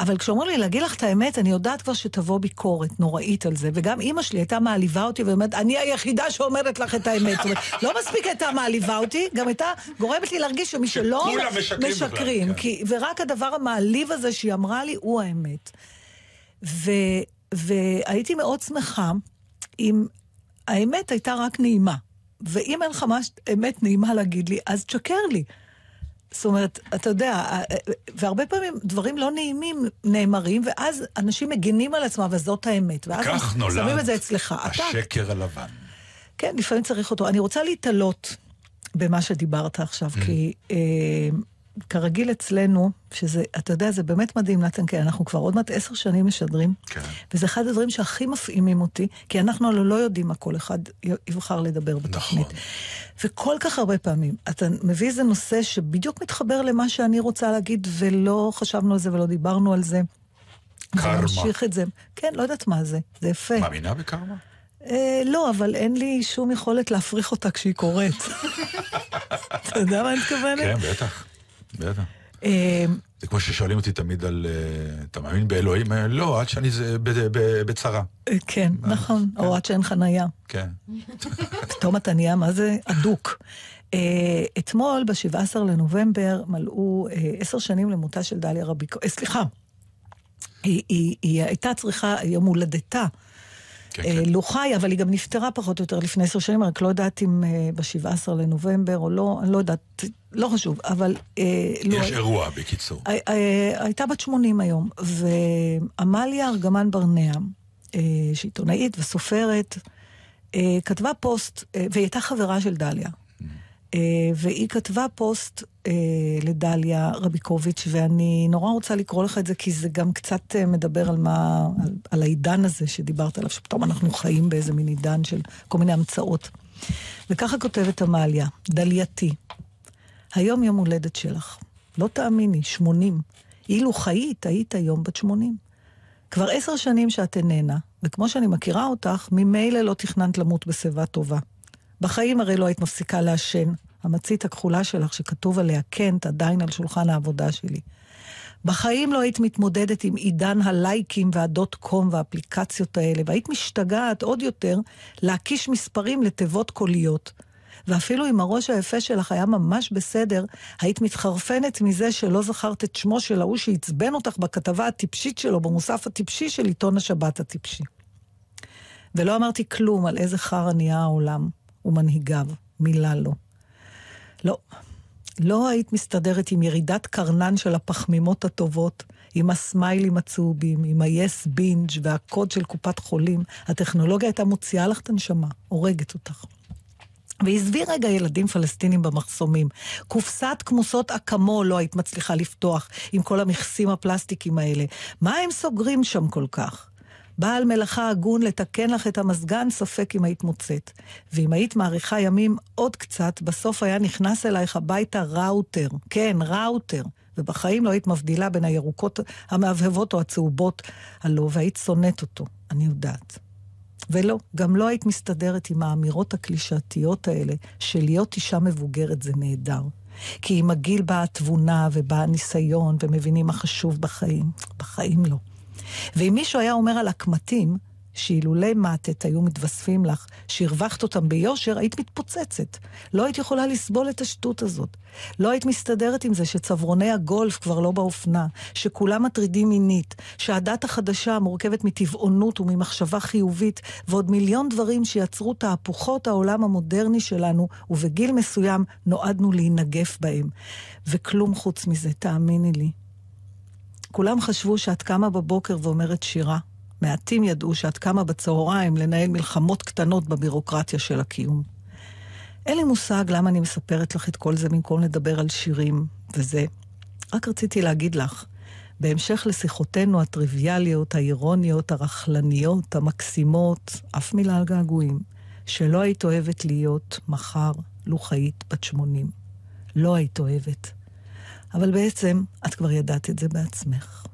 אבל כשאומרים לי להגיד לך את האמת, אני יודעת כבר שתבוא ביקורת נוראית על זה. וגם אימא שלי הייתה מעליבה אותי ואומרת, אני היחידה שאומרת לך את האמת. זאת אומרת, לא מספיק הייתה מעליבה אותי, גם הייתה גורמת לי להרגיש שמי שלא... משקרים בכלל, משקרים. כן. כי, ורק הדבר המעליב הזה שהיא אמרה לי, הוא האמת. ו, והייתי מאוד שמחה אם האמת הייתה רק נעימה. ואם אין לך ממש אמת נעימה להגיד לי, אז תשקר לי. זאת אומרת, אתה יודע, והרבה פעמים דברים לא נעימים נאמרים, ואז אנשים מגינים על עצמם, וזאת האמת. ואז כך נולד שמים את זה אצלך. אתה, השקר הלבן. כן, לפעמים צריך אותו. אני רוצה להתעלות במה שדיברת עכשיו, כי אה, כרגיל אצלנו, שזה, אתה יודע, זה באמת מדהים, נתן, כי אנחנו כבר עוד מעט עשר שנים משדרים, כן. וזה אחד הדברים שהכי מפעימים אותי, כי אנחנו הלוא לא יודעים מה כל אחד יבחר לדבר בתוכנית. נכון. וכל כך הרבה פעמים, אתה מביא איזה נושא שבדיוק מתחבר למה שאני רוצה להגיד, ולא חשבנו על זה ולא דיברנו על זה. קרמה. נמשיך את זה. כן, לא יודעת מה זה, זה יפה. מאמינה בקרמה? אה, לא, אבל אין לי שום יכולת להפריך אותה כשהיא קורית. אתה יודע מה אני מתכוונת? כן, בטח. בטח. אה, זה כמו ששואלים אותי תמיד על, אה, אתה מאמין באלוהים? אה, לא, עד שאני בצרה. אה, כן, נכון, או עד שאין חנייה. כן. פתאום אתה נהיה, מה זה? אדוק. אתמול, ב-17 לנובמבר, מלאו עשר שנים למותה של דליה רביקו. סליחה, היא הייתה צריכה, יום הולדתה. כן, אה, כן. לו חי, אבל היא גם נפטרה פחות או יותר לפני עשר שנים, רק לא יודעת אם אה, ב-17 לנובמבר או לא, אני לא יודעת, לא חשוב, אבל... אה, לו- יש אירוע, בקיצור. הי- הי- הייתה בת 80 היום, ועמליה ארגמן ברנע, אה, שהיא עיתונאית וסופרת, כתבה פוסט, והיא הייתה חברה של דליה. אה, והיא כתבה פוסט אה, לדליה רביקוביץ', ואני נורא רוצה לקרוא לך את זה, כי זה גם קצת אה, מדבר על מה, על, על העידן הזה שדיברת עליו, שפתאום אנחנו חיים באיזה מין עידן של כל מיני המצאות. וככה כותבת עמליה, דלייתי, היום יום הולדת שלך. לא תאמיני, 80. אילו חיית, היית היום בת 80. כבר עשר שנים שאת איננה, וכמו שאני מכירה אותך, ממילא לא תכננת למות בשיבה טובה. בחיים הרי לא היית מפסיקה לעשן. המצית הכחולה שלך, שכתוב עליה קנט, עדיין על שולחן העבודה שלי. בחיים לא היית מתמודדת עם עידן הלייקים והדוט קום והאפליקציות האלה, והיית משתגעת עוד יותר להקיש מספרים לתיבות קוליות. ואפילו אם הראש היפה שלך היה ממש בסדר, היית מתחרפנת מזה שלא זכרת את שמו של ההוא שעצבן אותך בכתבה הטיפשית שלו, במוסף הטיפשי של עיתון השבת הטיפשי. ולא אמרתי כלום על איזה חרא נהיה העולם ומנהיגיו, מילה לא. לא, לא היית מסתדרת עם ירידת קרנן של הפחמימות הטובות, עם הסמיילים הצהובים, עם ה-yes בינג' והקוד של קופת חולים. הטכנולוגיה הייתה מוציאה לך את הנשמה, הורגת אותך. ועזבי רגע ילדים פלסטינים במחסומים. קופסת כמוסות אקמול לא היית מצליחה לפתוח עם כל המכסים הפלסטיקים האלה. מה הם סוגרים שם כל כך? בעל מלאכה הגון לתקן לך את המזגן, ספק אם היית מוצאת. ואם היית מאריכה ימים עוד קצת, בסוף היה נכנס אלייך הביתה ראוטר. כן, ראוטר. ובחיים לא היית מבדילה בין הירוקות המהבהבות או הצהובות הלא, והיית שונאת אותו, אני יודעת. ולא, גם לא היית מסתדרת עם האמירות הקלישאתיות האלה של להיות אישה מבוגרת זה נהדר. כי עם הגיל באה התבונה ובא הניסיון ומבינים מה חשוב בחיים. בחיים לא. ואם מישהו היה אומר על הקמטים, שאילולי מתת היו מתווספים לך, שהרווחת אותם ביושר, היית מתפוצצת. לא היית יכולה לסבול את השטות הזאת. לא היית מסתדרת עם זה שצברוני הגולף כבר לא באופנה, שכולם מטרידים מינית, שהדת החדשה מורכבת מטבעונות וממחשבה חיובית, ועוד מיליון דברים שיצרו תהפוכות העולם המודרני שלנו, ובגיל מסוים נועדנו להינגף בהם. וכלום חוץ מזה, תאמיני לי. כולם חשבו שאת קמה בבוקר ואומרת שירה. מעטים ידעו שאת קמה בצהריים לנהל מלחמות קטנות בבירוקרטיה של הקיום. אין לי מושג למה אני מספרת לך את כל זה במקום לדבר על שירים וזה. רק רציתי להגיד לך, בהמשך לשיחותינו הטריוויאליות, האירוניות, הרכלניות, המקסימות, אף מילה על געגועים, שלא היית אוהבת להיות מחר לוחאית בת 80. לא היית אוהבת. אבל בעצם את כבר ידעת את זה בעצמך.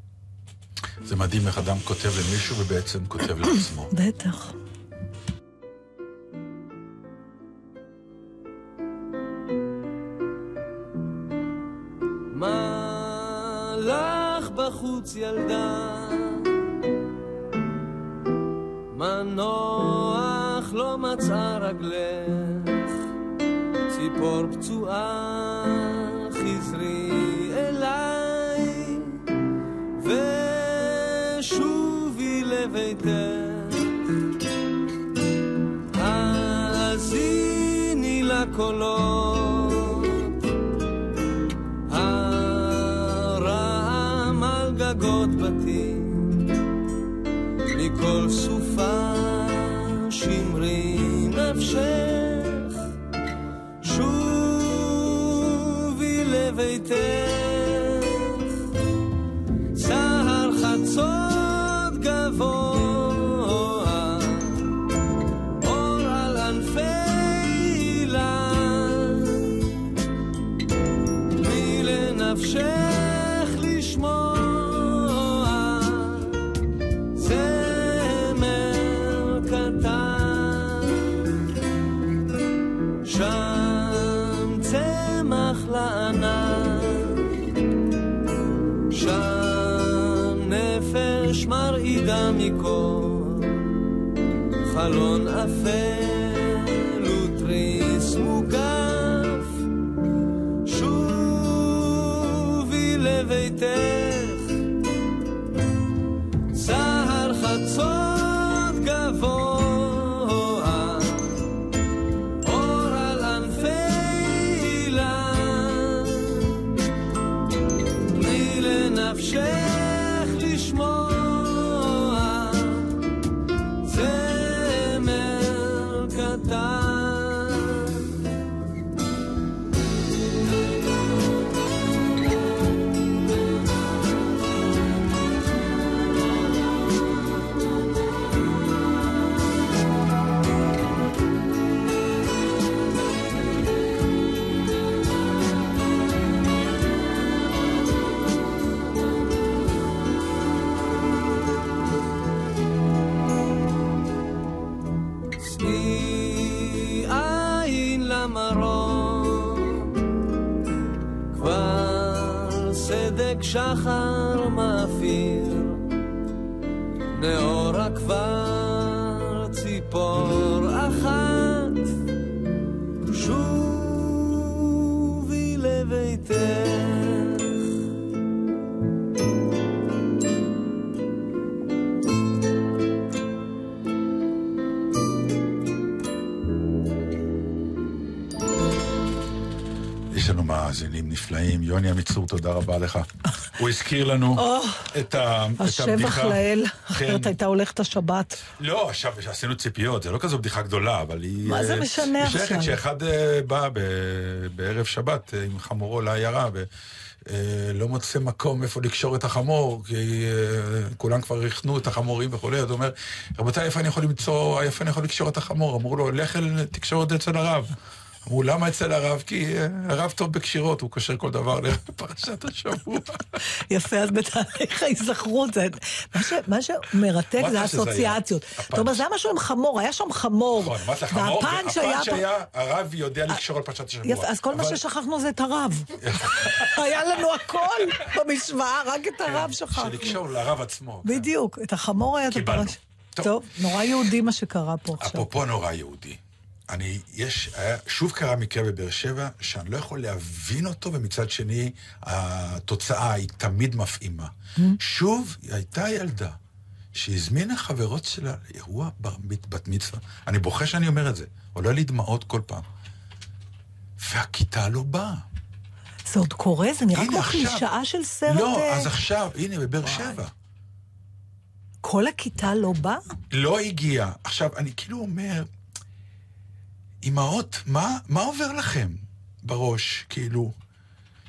זה מדהים איך אדם כותב למישהו ובעצם כותב לעצמו. בטח. מה לך בחוץ ילדה? מה נוח לא מצאה רגלך? ציפור פצועה 谁？יוני עמיצור, תודה רבה לך. הוא הזכיר לנו את ה- את השבח הבדיחה. לאל, כן. אחרת הייתה הולכת השבת. לא, עכשיו עשינו ציפיות, זה לא כזו בדיחה גדולה, אבל היא... מה זה אה, משנה היא שייכת עכשיו? שאחד אה, בא בערב שבת אה, עם חמורו לעיירה, ולא מוצא מקום איפה לקשור את החמור, כי כולם כבר ריחנו את החמורים וכולי, אז הוא אומר, רבותיי, איפה אני יכול למצוא, איפה אני יכול לקשור את החמור? אמרו לו, לך אל- תקשור את זה אצל הרב. אמרו, למה אצל הרב? כי אה, הרב טוב בקשירות, הוא קושר כל דבר לפרשת השבוע. יפה, אז בתהליך ההיזכרות, זה- מה מה שמרתק זה האסוציאציות. הפאנץ'. אתה אומר, זה היה משהו עם חמור, היה שם חמור. נכון, אמרת חמור, והפאנץ' היה... הרב יודע לקשור על פרשת השבוע. יפה, אז כל מה ששכחנו זה את הרב. היה לנו הכל במשוואה, רק את הרב שכחנו. שלקשור לרב עצמו. בדיוק, את החמור היה את קיבלנו. הפרש. טוב, נורא יהודי מה שקרה פה עכשיו. אפרופו נורא יהודי, אני, יש, היה, שוב קרה מקרה בבאר שבע, שאני לא יכול להבין אותו, ומצד שני, התוצאה היא תמיד מפעימה. שוב, הייתה ילדה שהזמינה חברות שלה לאירוע בת מצווה. אני בוכה שאני אומר את זה, עולה לי דמעות כל פעם. והכיתה לא באה. זה עוד קורה? זה נראה כמו. קלישאה של סרט... לא, אה, אז עכשיו, הנה, בבאר שבע. כל הכיתה לא באה? לא הגיע. עכשיו, אני כאילו אומר, אמהות, מה, מה עובר לכם בראש? כאילו,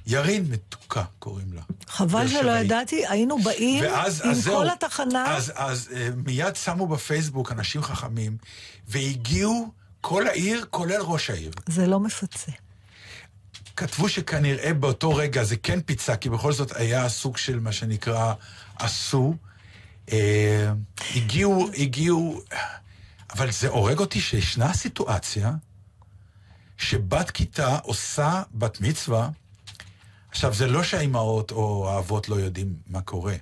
ירין מתוקה קוראים לה. חבל שלא. ידעתי, היינו באים ואז, עם אז זהו. כל התחנה. אז, אז אה, מיד שמו בפייסבוק אנשים חכמים, והגיעו כל העיר, כולל ראש העיר. זה לא מפצה. כתבו שכנראה באותו רגע זה כן פיצה, כי בכל זאת היה סוג של מה שנקרא עשו. אה, הגיעו, הגיעו, אבל זה הורג אותי שישנה סיטואציה שבת כיתה עושה בת מצווה. עכשיו, זה לא שהאימהות או האבות לא יודעים מה קורה.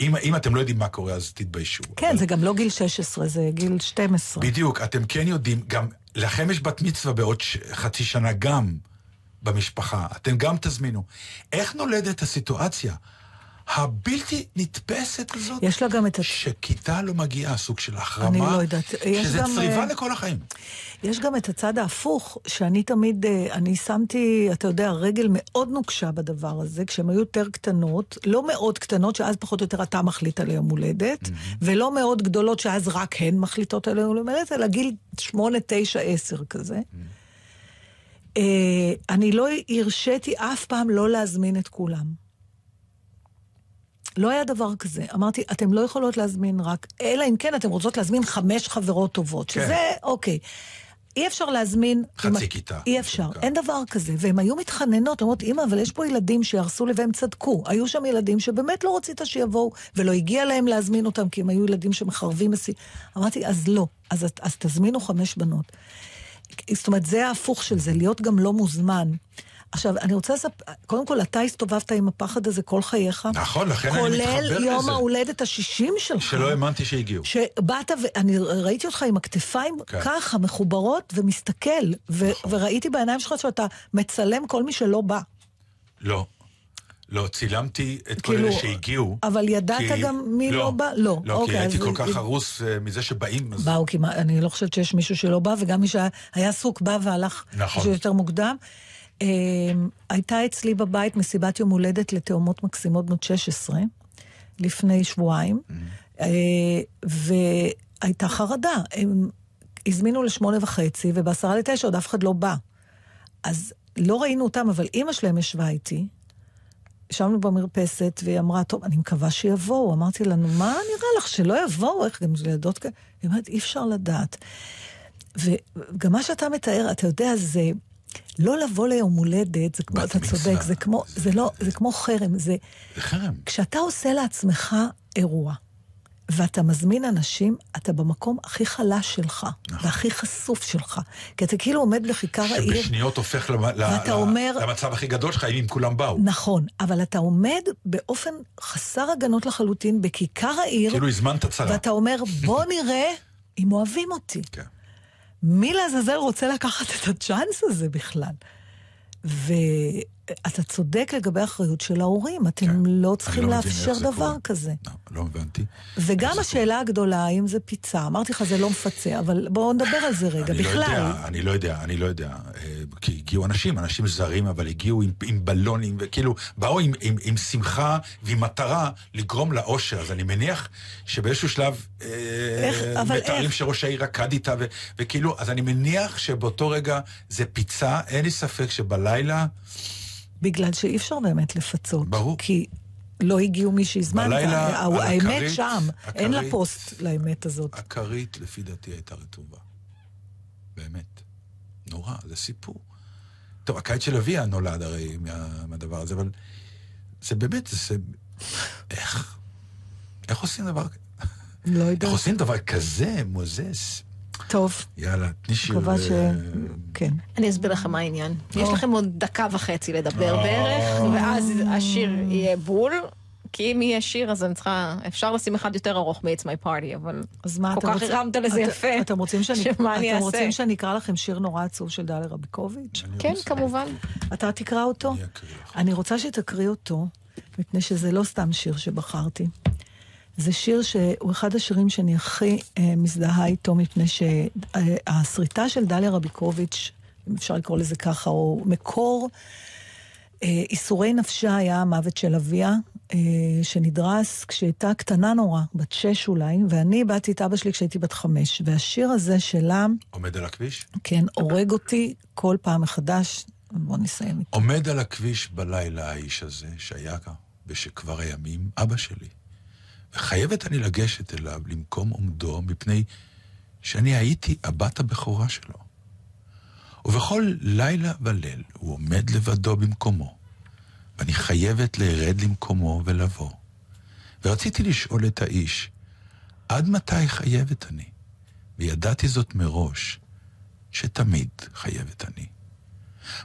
אם, אם אתם לא יודעים מה קורה, אז תתביישו. כן, זה גם לא גיל 16, זה גיל 12. בדיוק, אתם כן יודעים, גם לכם יש בת מצווה בעוד ש... חצי שנה גם במשפחה, אתם גם תזמינו. איך נולדת הסיטואציה הבלתי נתפסת הזאת? יש לה גם את... שכיתה לא מגיעה, סוג של החרמה, אני לא יודעת. שזה גם, צריבה אה, לכל החיים. יש גם את הצד ההפוך, שאני תמיד, אה, אני שמתי, אתה יודע, רגל מאוד נוקשה בדבר הזה, כשהן היו יותר קטנות, לא מאוד קטנות, שאז פחות או יותר אתה מחליט על יום הולדת, ולא מאוד גדולות, שאז רק הן מחליטות על יום הולדת, אלא גיל 8, 9, 10 כזה. אה, אני לא הרשיתי אף פעם לא להזמין את כולם. לא היה דבר כזה. אמרתי, אתם לא יכולות להזמין רק, אלא אם כן אתם רוצות להזמין חמש חברות טובות, כן. שזה, אוקיי. אי אפשר להזמין... חצי אם- כיתה, אי אפשר, שנקרא. אין דבר כזה. והן היו מתחננות, אומרות, אמא, אבל יש פה ילדים שיהרסו לי, והם צדקו. היו שם ילדים שבאמת לא רצית שיבואו, ולא הגיע להם להזמין אותם, כי הם היו ילדים שמחרבים מסי... אמרתי, אז לא, אז, אז תזמינו חמש בנות. זאת אומרת, זה ההפוך של זה, להיות גם לא מוזמן. עכשיו, אני רוצה לספר, קודם כל, אתה הסתובבת עם הפחד הזה כל חייך. נכון, לכן אני מתחבר כולל יום לזה. ההולדת השישים שלך. שלא האמנתי שהגיעו. שבאת, ואני ראיתי אותך עם הכתפיים כן. ככה, מחוברות, ומסתכל, ו- נכון. וראיתי בעיניים שלך שאתה מצלם כל מי שלא בא. לא. לא, צילמתי את כל כאילו, אלה שהגיעו. אבל ידעת כי- גם מי לא בא? לא, לא, כי אוקיי, הייתי אז- כל כך הרוס אה, מזה שבאים. אז- באו כמעט, אני לא חושבת שיש מישהו שלא בא, וגם מי שהיה עסוק בא והלך נכון. יותר מוקדם. אה, הייתה אצלי בבית מסיבת יום הולדת לתאומות מקסימות בנות 16, לפני שבועיים, אה, והייתה חרדה. הם הזמינו לשמונה וחצי, ובעשרה לתשע עוד אף אחד לא בא. אז לא ראינו אותם, אבל אימא שלהם ישבה איתי, ישבנו במרפסת, והיא אמרה, טוב, אני מקווה שיבואו. אמרתי לנו, מה נראה לך, שלא יבואו? איך גם ילדות כאלה? היא אומרת, אי אפשר לדעת. וגם מה שאתה מתאר, אתה יודע, זה לא לבוא ליום הולדת, זה כמו, אתה מצווה. צודק, זה כמו, זה לא, זה כמו חרם, זה... זה חרם. כשאתה עושה לעצמך אירוע, ואתה מזמין אנשים, אתה במקום הכי חלש שלך, נכון. והכי חשוף שלך. כי אתה כאילו עומד בכיכר העיר... שבשניות הופך למ- ל- אומר- למצב הכי גדול שלך, אם כולם באו. נכון, אבל אתה עומד באופן חסר הגנות לחלוטין בכיכר העיר, כאילו הזמנת צרה. ואתה אומר, בוא נראה אם אוהבים אותי. כן. מי לעזאזל רוצה לקחת את הצ'אנס הזה בכלל? אתה צודק לגבי האחריות של ההורים, אתם לא צריכים לא לאפשר דבר קורה. כזה. לא הבנתי. וגם השאלה הגדולה, האם זה פיצה. אמרתי לך, זה לא מפצה, אבל בואו נדבר על זה רגע. אני לא בכלל, יודע, אני לא יודע, אני לא יודע. אה, כי הגיעו אנשים, אנשים זרים, אבל הגיעו עם, עם בלונים, וכאילו, באו עם, עם, עם שמחה ועם מטרה לגרום לאושר. אז אני מניח שבאיזשהו שלב... אה, איך? אבל מתארים איך? שראש העיר רקד איתה, ו, וכאילו, אז אני מניח שבאותו רגע זה פיצה, אין לי ספק שבלילה... בגלל שאי אפשר באמת לפצות. ברור. כי לא הגיעו מי שהזמנת. בלילה, על האמת הכרית, שם, אין לה הכרית. פוסט לאמת הזאת. הכרית, לפי דעתי, הייתה רטובה. באמת. נורא, זה סיפור. טוב, הקיץ של אביה נולד הרי מה, מהדבר הזה, אבל זה באמת, זה... איך? איך עושים דבר כזה? לא איך יודעת. עושים דבר כזה, מוזס? טוב, יאללה, תני שיר... מקווה ש... אה, כן. אני אסביר לכם מה העניין. יש. לכם עוד דקה וחצי לדבר. בערך, ואז השיר יהיה בול. כי אם יהיה שיר, אז אני צריכה... אפשר לשים אחד יותר ארוך מ-It's my party, אבל אז מה, כל אתם כך רוצים- הרמת לזה יפה. אתם רוצים שאני- שמה אני אתם אעשה? רוצים שאני אקרא לכם שיר נורא עצוב של דליה רביקוביץ'? כן, כמובן. אתה תקרא אותו? אני אקריא לך. אני רוצה שתקריא אותו, מפני שזה לא סתם שיר שבחרתי. זה שיר שהוא אחד השירים שאני הכי אה, מזדהה איתו, מפני שהסריטה של דליה רביקוביץ', אם אפשר לקרוא לזה ככה, או מקור אה, איסורי נפשה היה המוות של אביה, אה, שנדרס כשהייתה קטנה נורא, בת שש אולי, ואני איבדתי את אבא שלי כשהייתי בת חמש. והשיר הזה שלה, עומד על הכביש? כן, הורג אותי כל פעם מחדש. בואו נסיים איתו. עומד על הכביש בלילה האיש הזה, שהיה בשכבר הימים אבא שלי. וחייבת אני לגשת אליו למקום עומדו, מפני שאני הייתי הבת הבכורה שלו. ובכל לילה וליל הוא עומד לבדו במקומו, ואני חייבת לרד למקומו ולבוא. ורציתי לשאול את האיש, עד מתי חייבת אני? וידעתי זאת מראש, שתמיד חייבת אני.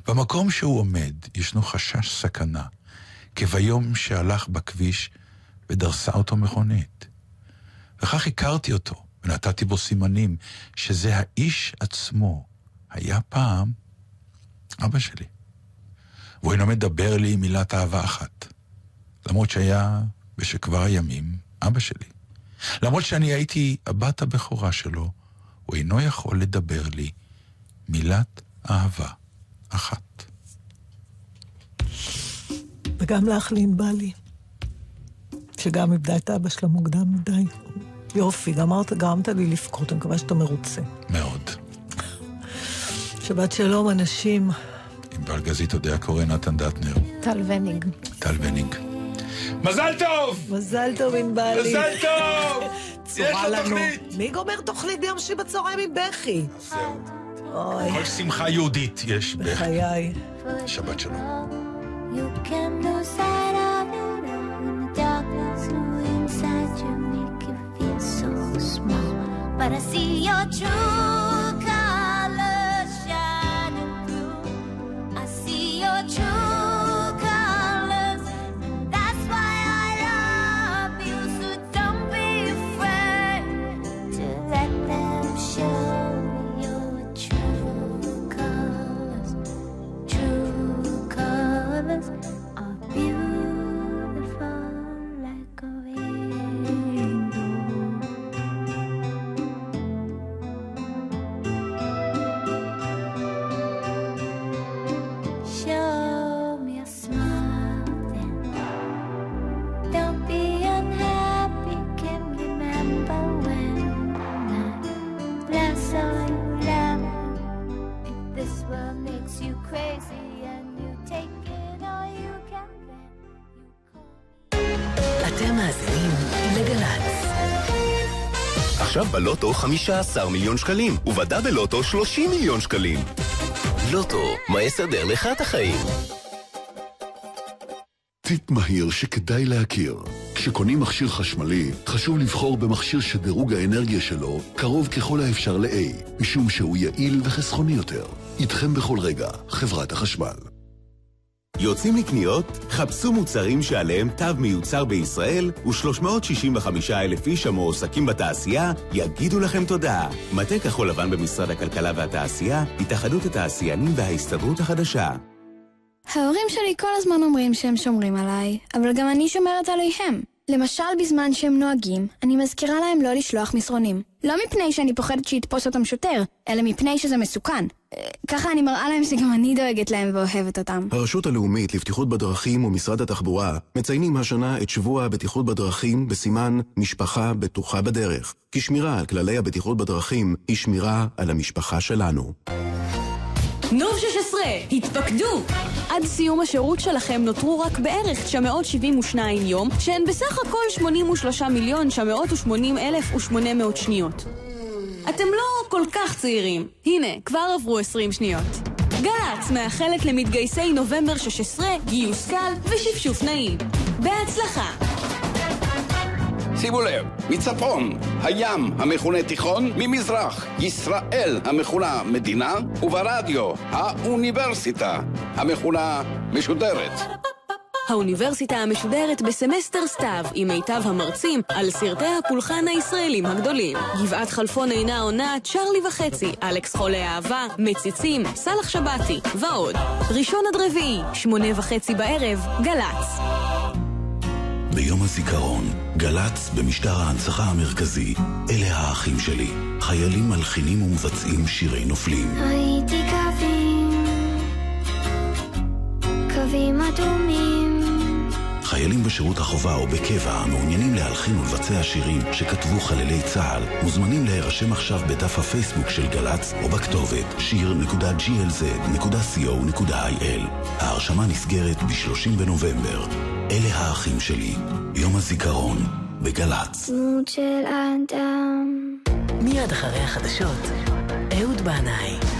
במקום שהוא עומד ישנו חשש סכנה, כביום שהלך בכביש ודרסה אותו מכונית. וכך הכרתי אותו, ונתתי בו סימנים שזה האיש עצמו היה פעם אבא שלי. והוא אינו מדבר לי מילת אהבה אחת, למרות שהיה בשכבר הימים אבא שלי. למרות שאני הייתי הבת הבכורה שלו, הוא אינו יכול לדבר לי מילת אהבה אחת. וגם לך לענבלי, שגם איבדה את אבא שלה מוקדם מדי. יופי, גמרת, גרמת לי לבכות, אני מקווה שאתה מרוצה. מאוד. שבת שלום, אנשים. עם בלגזית אודיה קורא נתן דטנר, טל וניג. טל וניג. מזל טוב! מזל טוב, ענבלי. מזל טוב! יש לו לנו. תוכנית! מי גומר תוכנית ביום שישי בצהריים עם בכי? זהו. אוי, כל שמחה יהודית יש בכי. בחיי. שבת שלום. You can lose sight of But I see your true בלוטו 15 מיליון שקלים, ובדאבל לוטו 30 מיליון שקלים. לוטו, מה יסדר לך את החיים? טיפ מהיר שכדאי להכיר. כשקונים מכשיר חשמלי, חשוב לבחור במכשיר שדירוג האנרגיה שלו קרוב ככל האפשר ל-A, משום שהוא יעיל וחסכוני יותר. איתכם בכל רגע, חברת החשמל. יוצאים לקניות? חפשו מוצרים שעליהם תו מיוצר בישראל ו-365 אלף איש המועסקים בתעשייה יגידו לכם תודה. מטה כחול לבן במשרד הכלכלה והתעשייה, התאחדות התעשיינים וההסתדרות החדשה. ההורים שלי כל הזמן אומרים שהם שומרים עליי, אבל גם אני שומרת עליהם. למשל, בזמן שהם נוהגים, אני מזכירה להם לא לשלוח מסרונים. לא מפני שאני פוחדת שיתפוס אותם שוטר, אלא מפני שזה מסוכן. אה, ככה אני מראה להם שגם אני דואגת להם ואוהבת אותם. הרשות הלאומית לבטיחות בדרכים ומשרד התחבורה מציינים השנה את שבוע הבטיחות בדרכים בסימן משפחה בטוחה בדרך. כי שמירה על כללי הבטיחות בדרכים היא שמירה על המשפחה שלנו. נוב 16, התפקדו! עד סיום השירות שלכם נותרו רק בערך 972 יום, שהן בסך הכל 83 מיליון 980 אלף ו-800 שניות. אתם לא כל כך צעירים. הנה, כבר עברו 20 שניות. גל"צ מאחלת למתגייסי נובמבר 16 גיוס קל ושפשוף נעים. בהצלחה! שימו לב, מצפון, הים המכונה תיכון, ממזרח, ישראל המכונה מדינה, וברדיו, האוניברסיטה המכונה משודרת. האוניברסיטה המשודרת בסמסטר סתיו עם מיטב המרצים על סרטי הפולחן הישראלים הגדולים. גבעת חלפון אינה עונה, צ'רלי וחצי, אלכס חולה אהבה, מציצים, סאלח שבתי ועוד. ראשון עד רביעי, שמונה וחצי בערב, גל"צ. ביום הזיכרון, גל"צ במשטר ההנצחה המרכזי, אלה האחים שלי, חיילים מלחינים ומבצעים שירי נופלים. ראיתי קווים, קווים אדומים. חיילים בשירות החובה או בקבע המעוניינים להלחין ולבצע שירים שכתבו חללי צה"ל מוזמנים להירשם עכשיו בדף הפייסבוק של גל"צ או בכתובת שיר.glz.co.il ההרשמה נסגרת ב-30 בנובמבר. אלה האחים שלי, יום הזיכרון, בגל"צ. דמות של אדם. מיד אחרי החדשות, אהוד בנאי.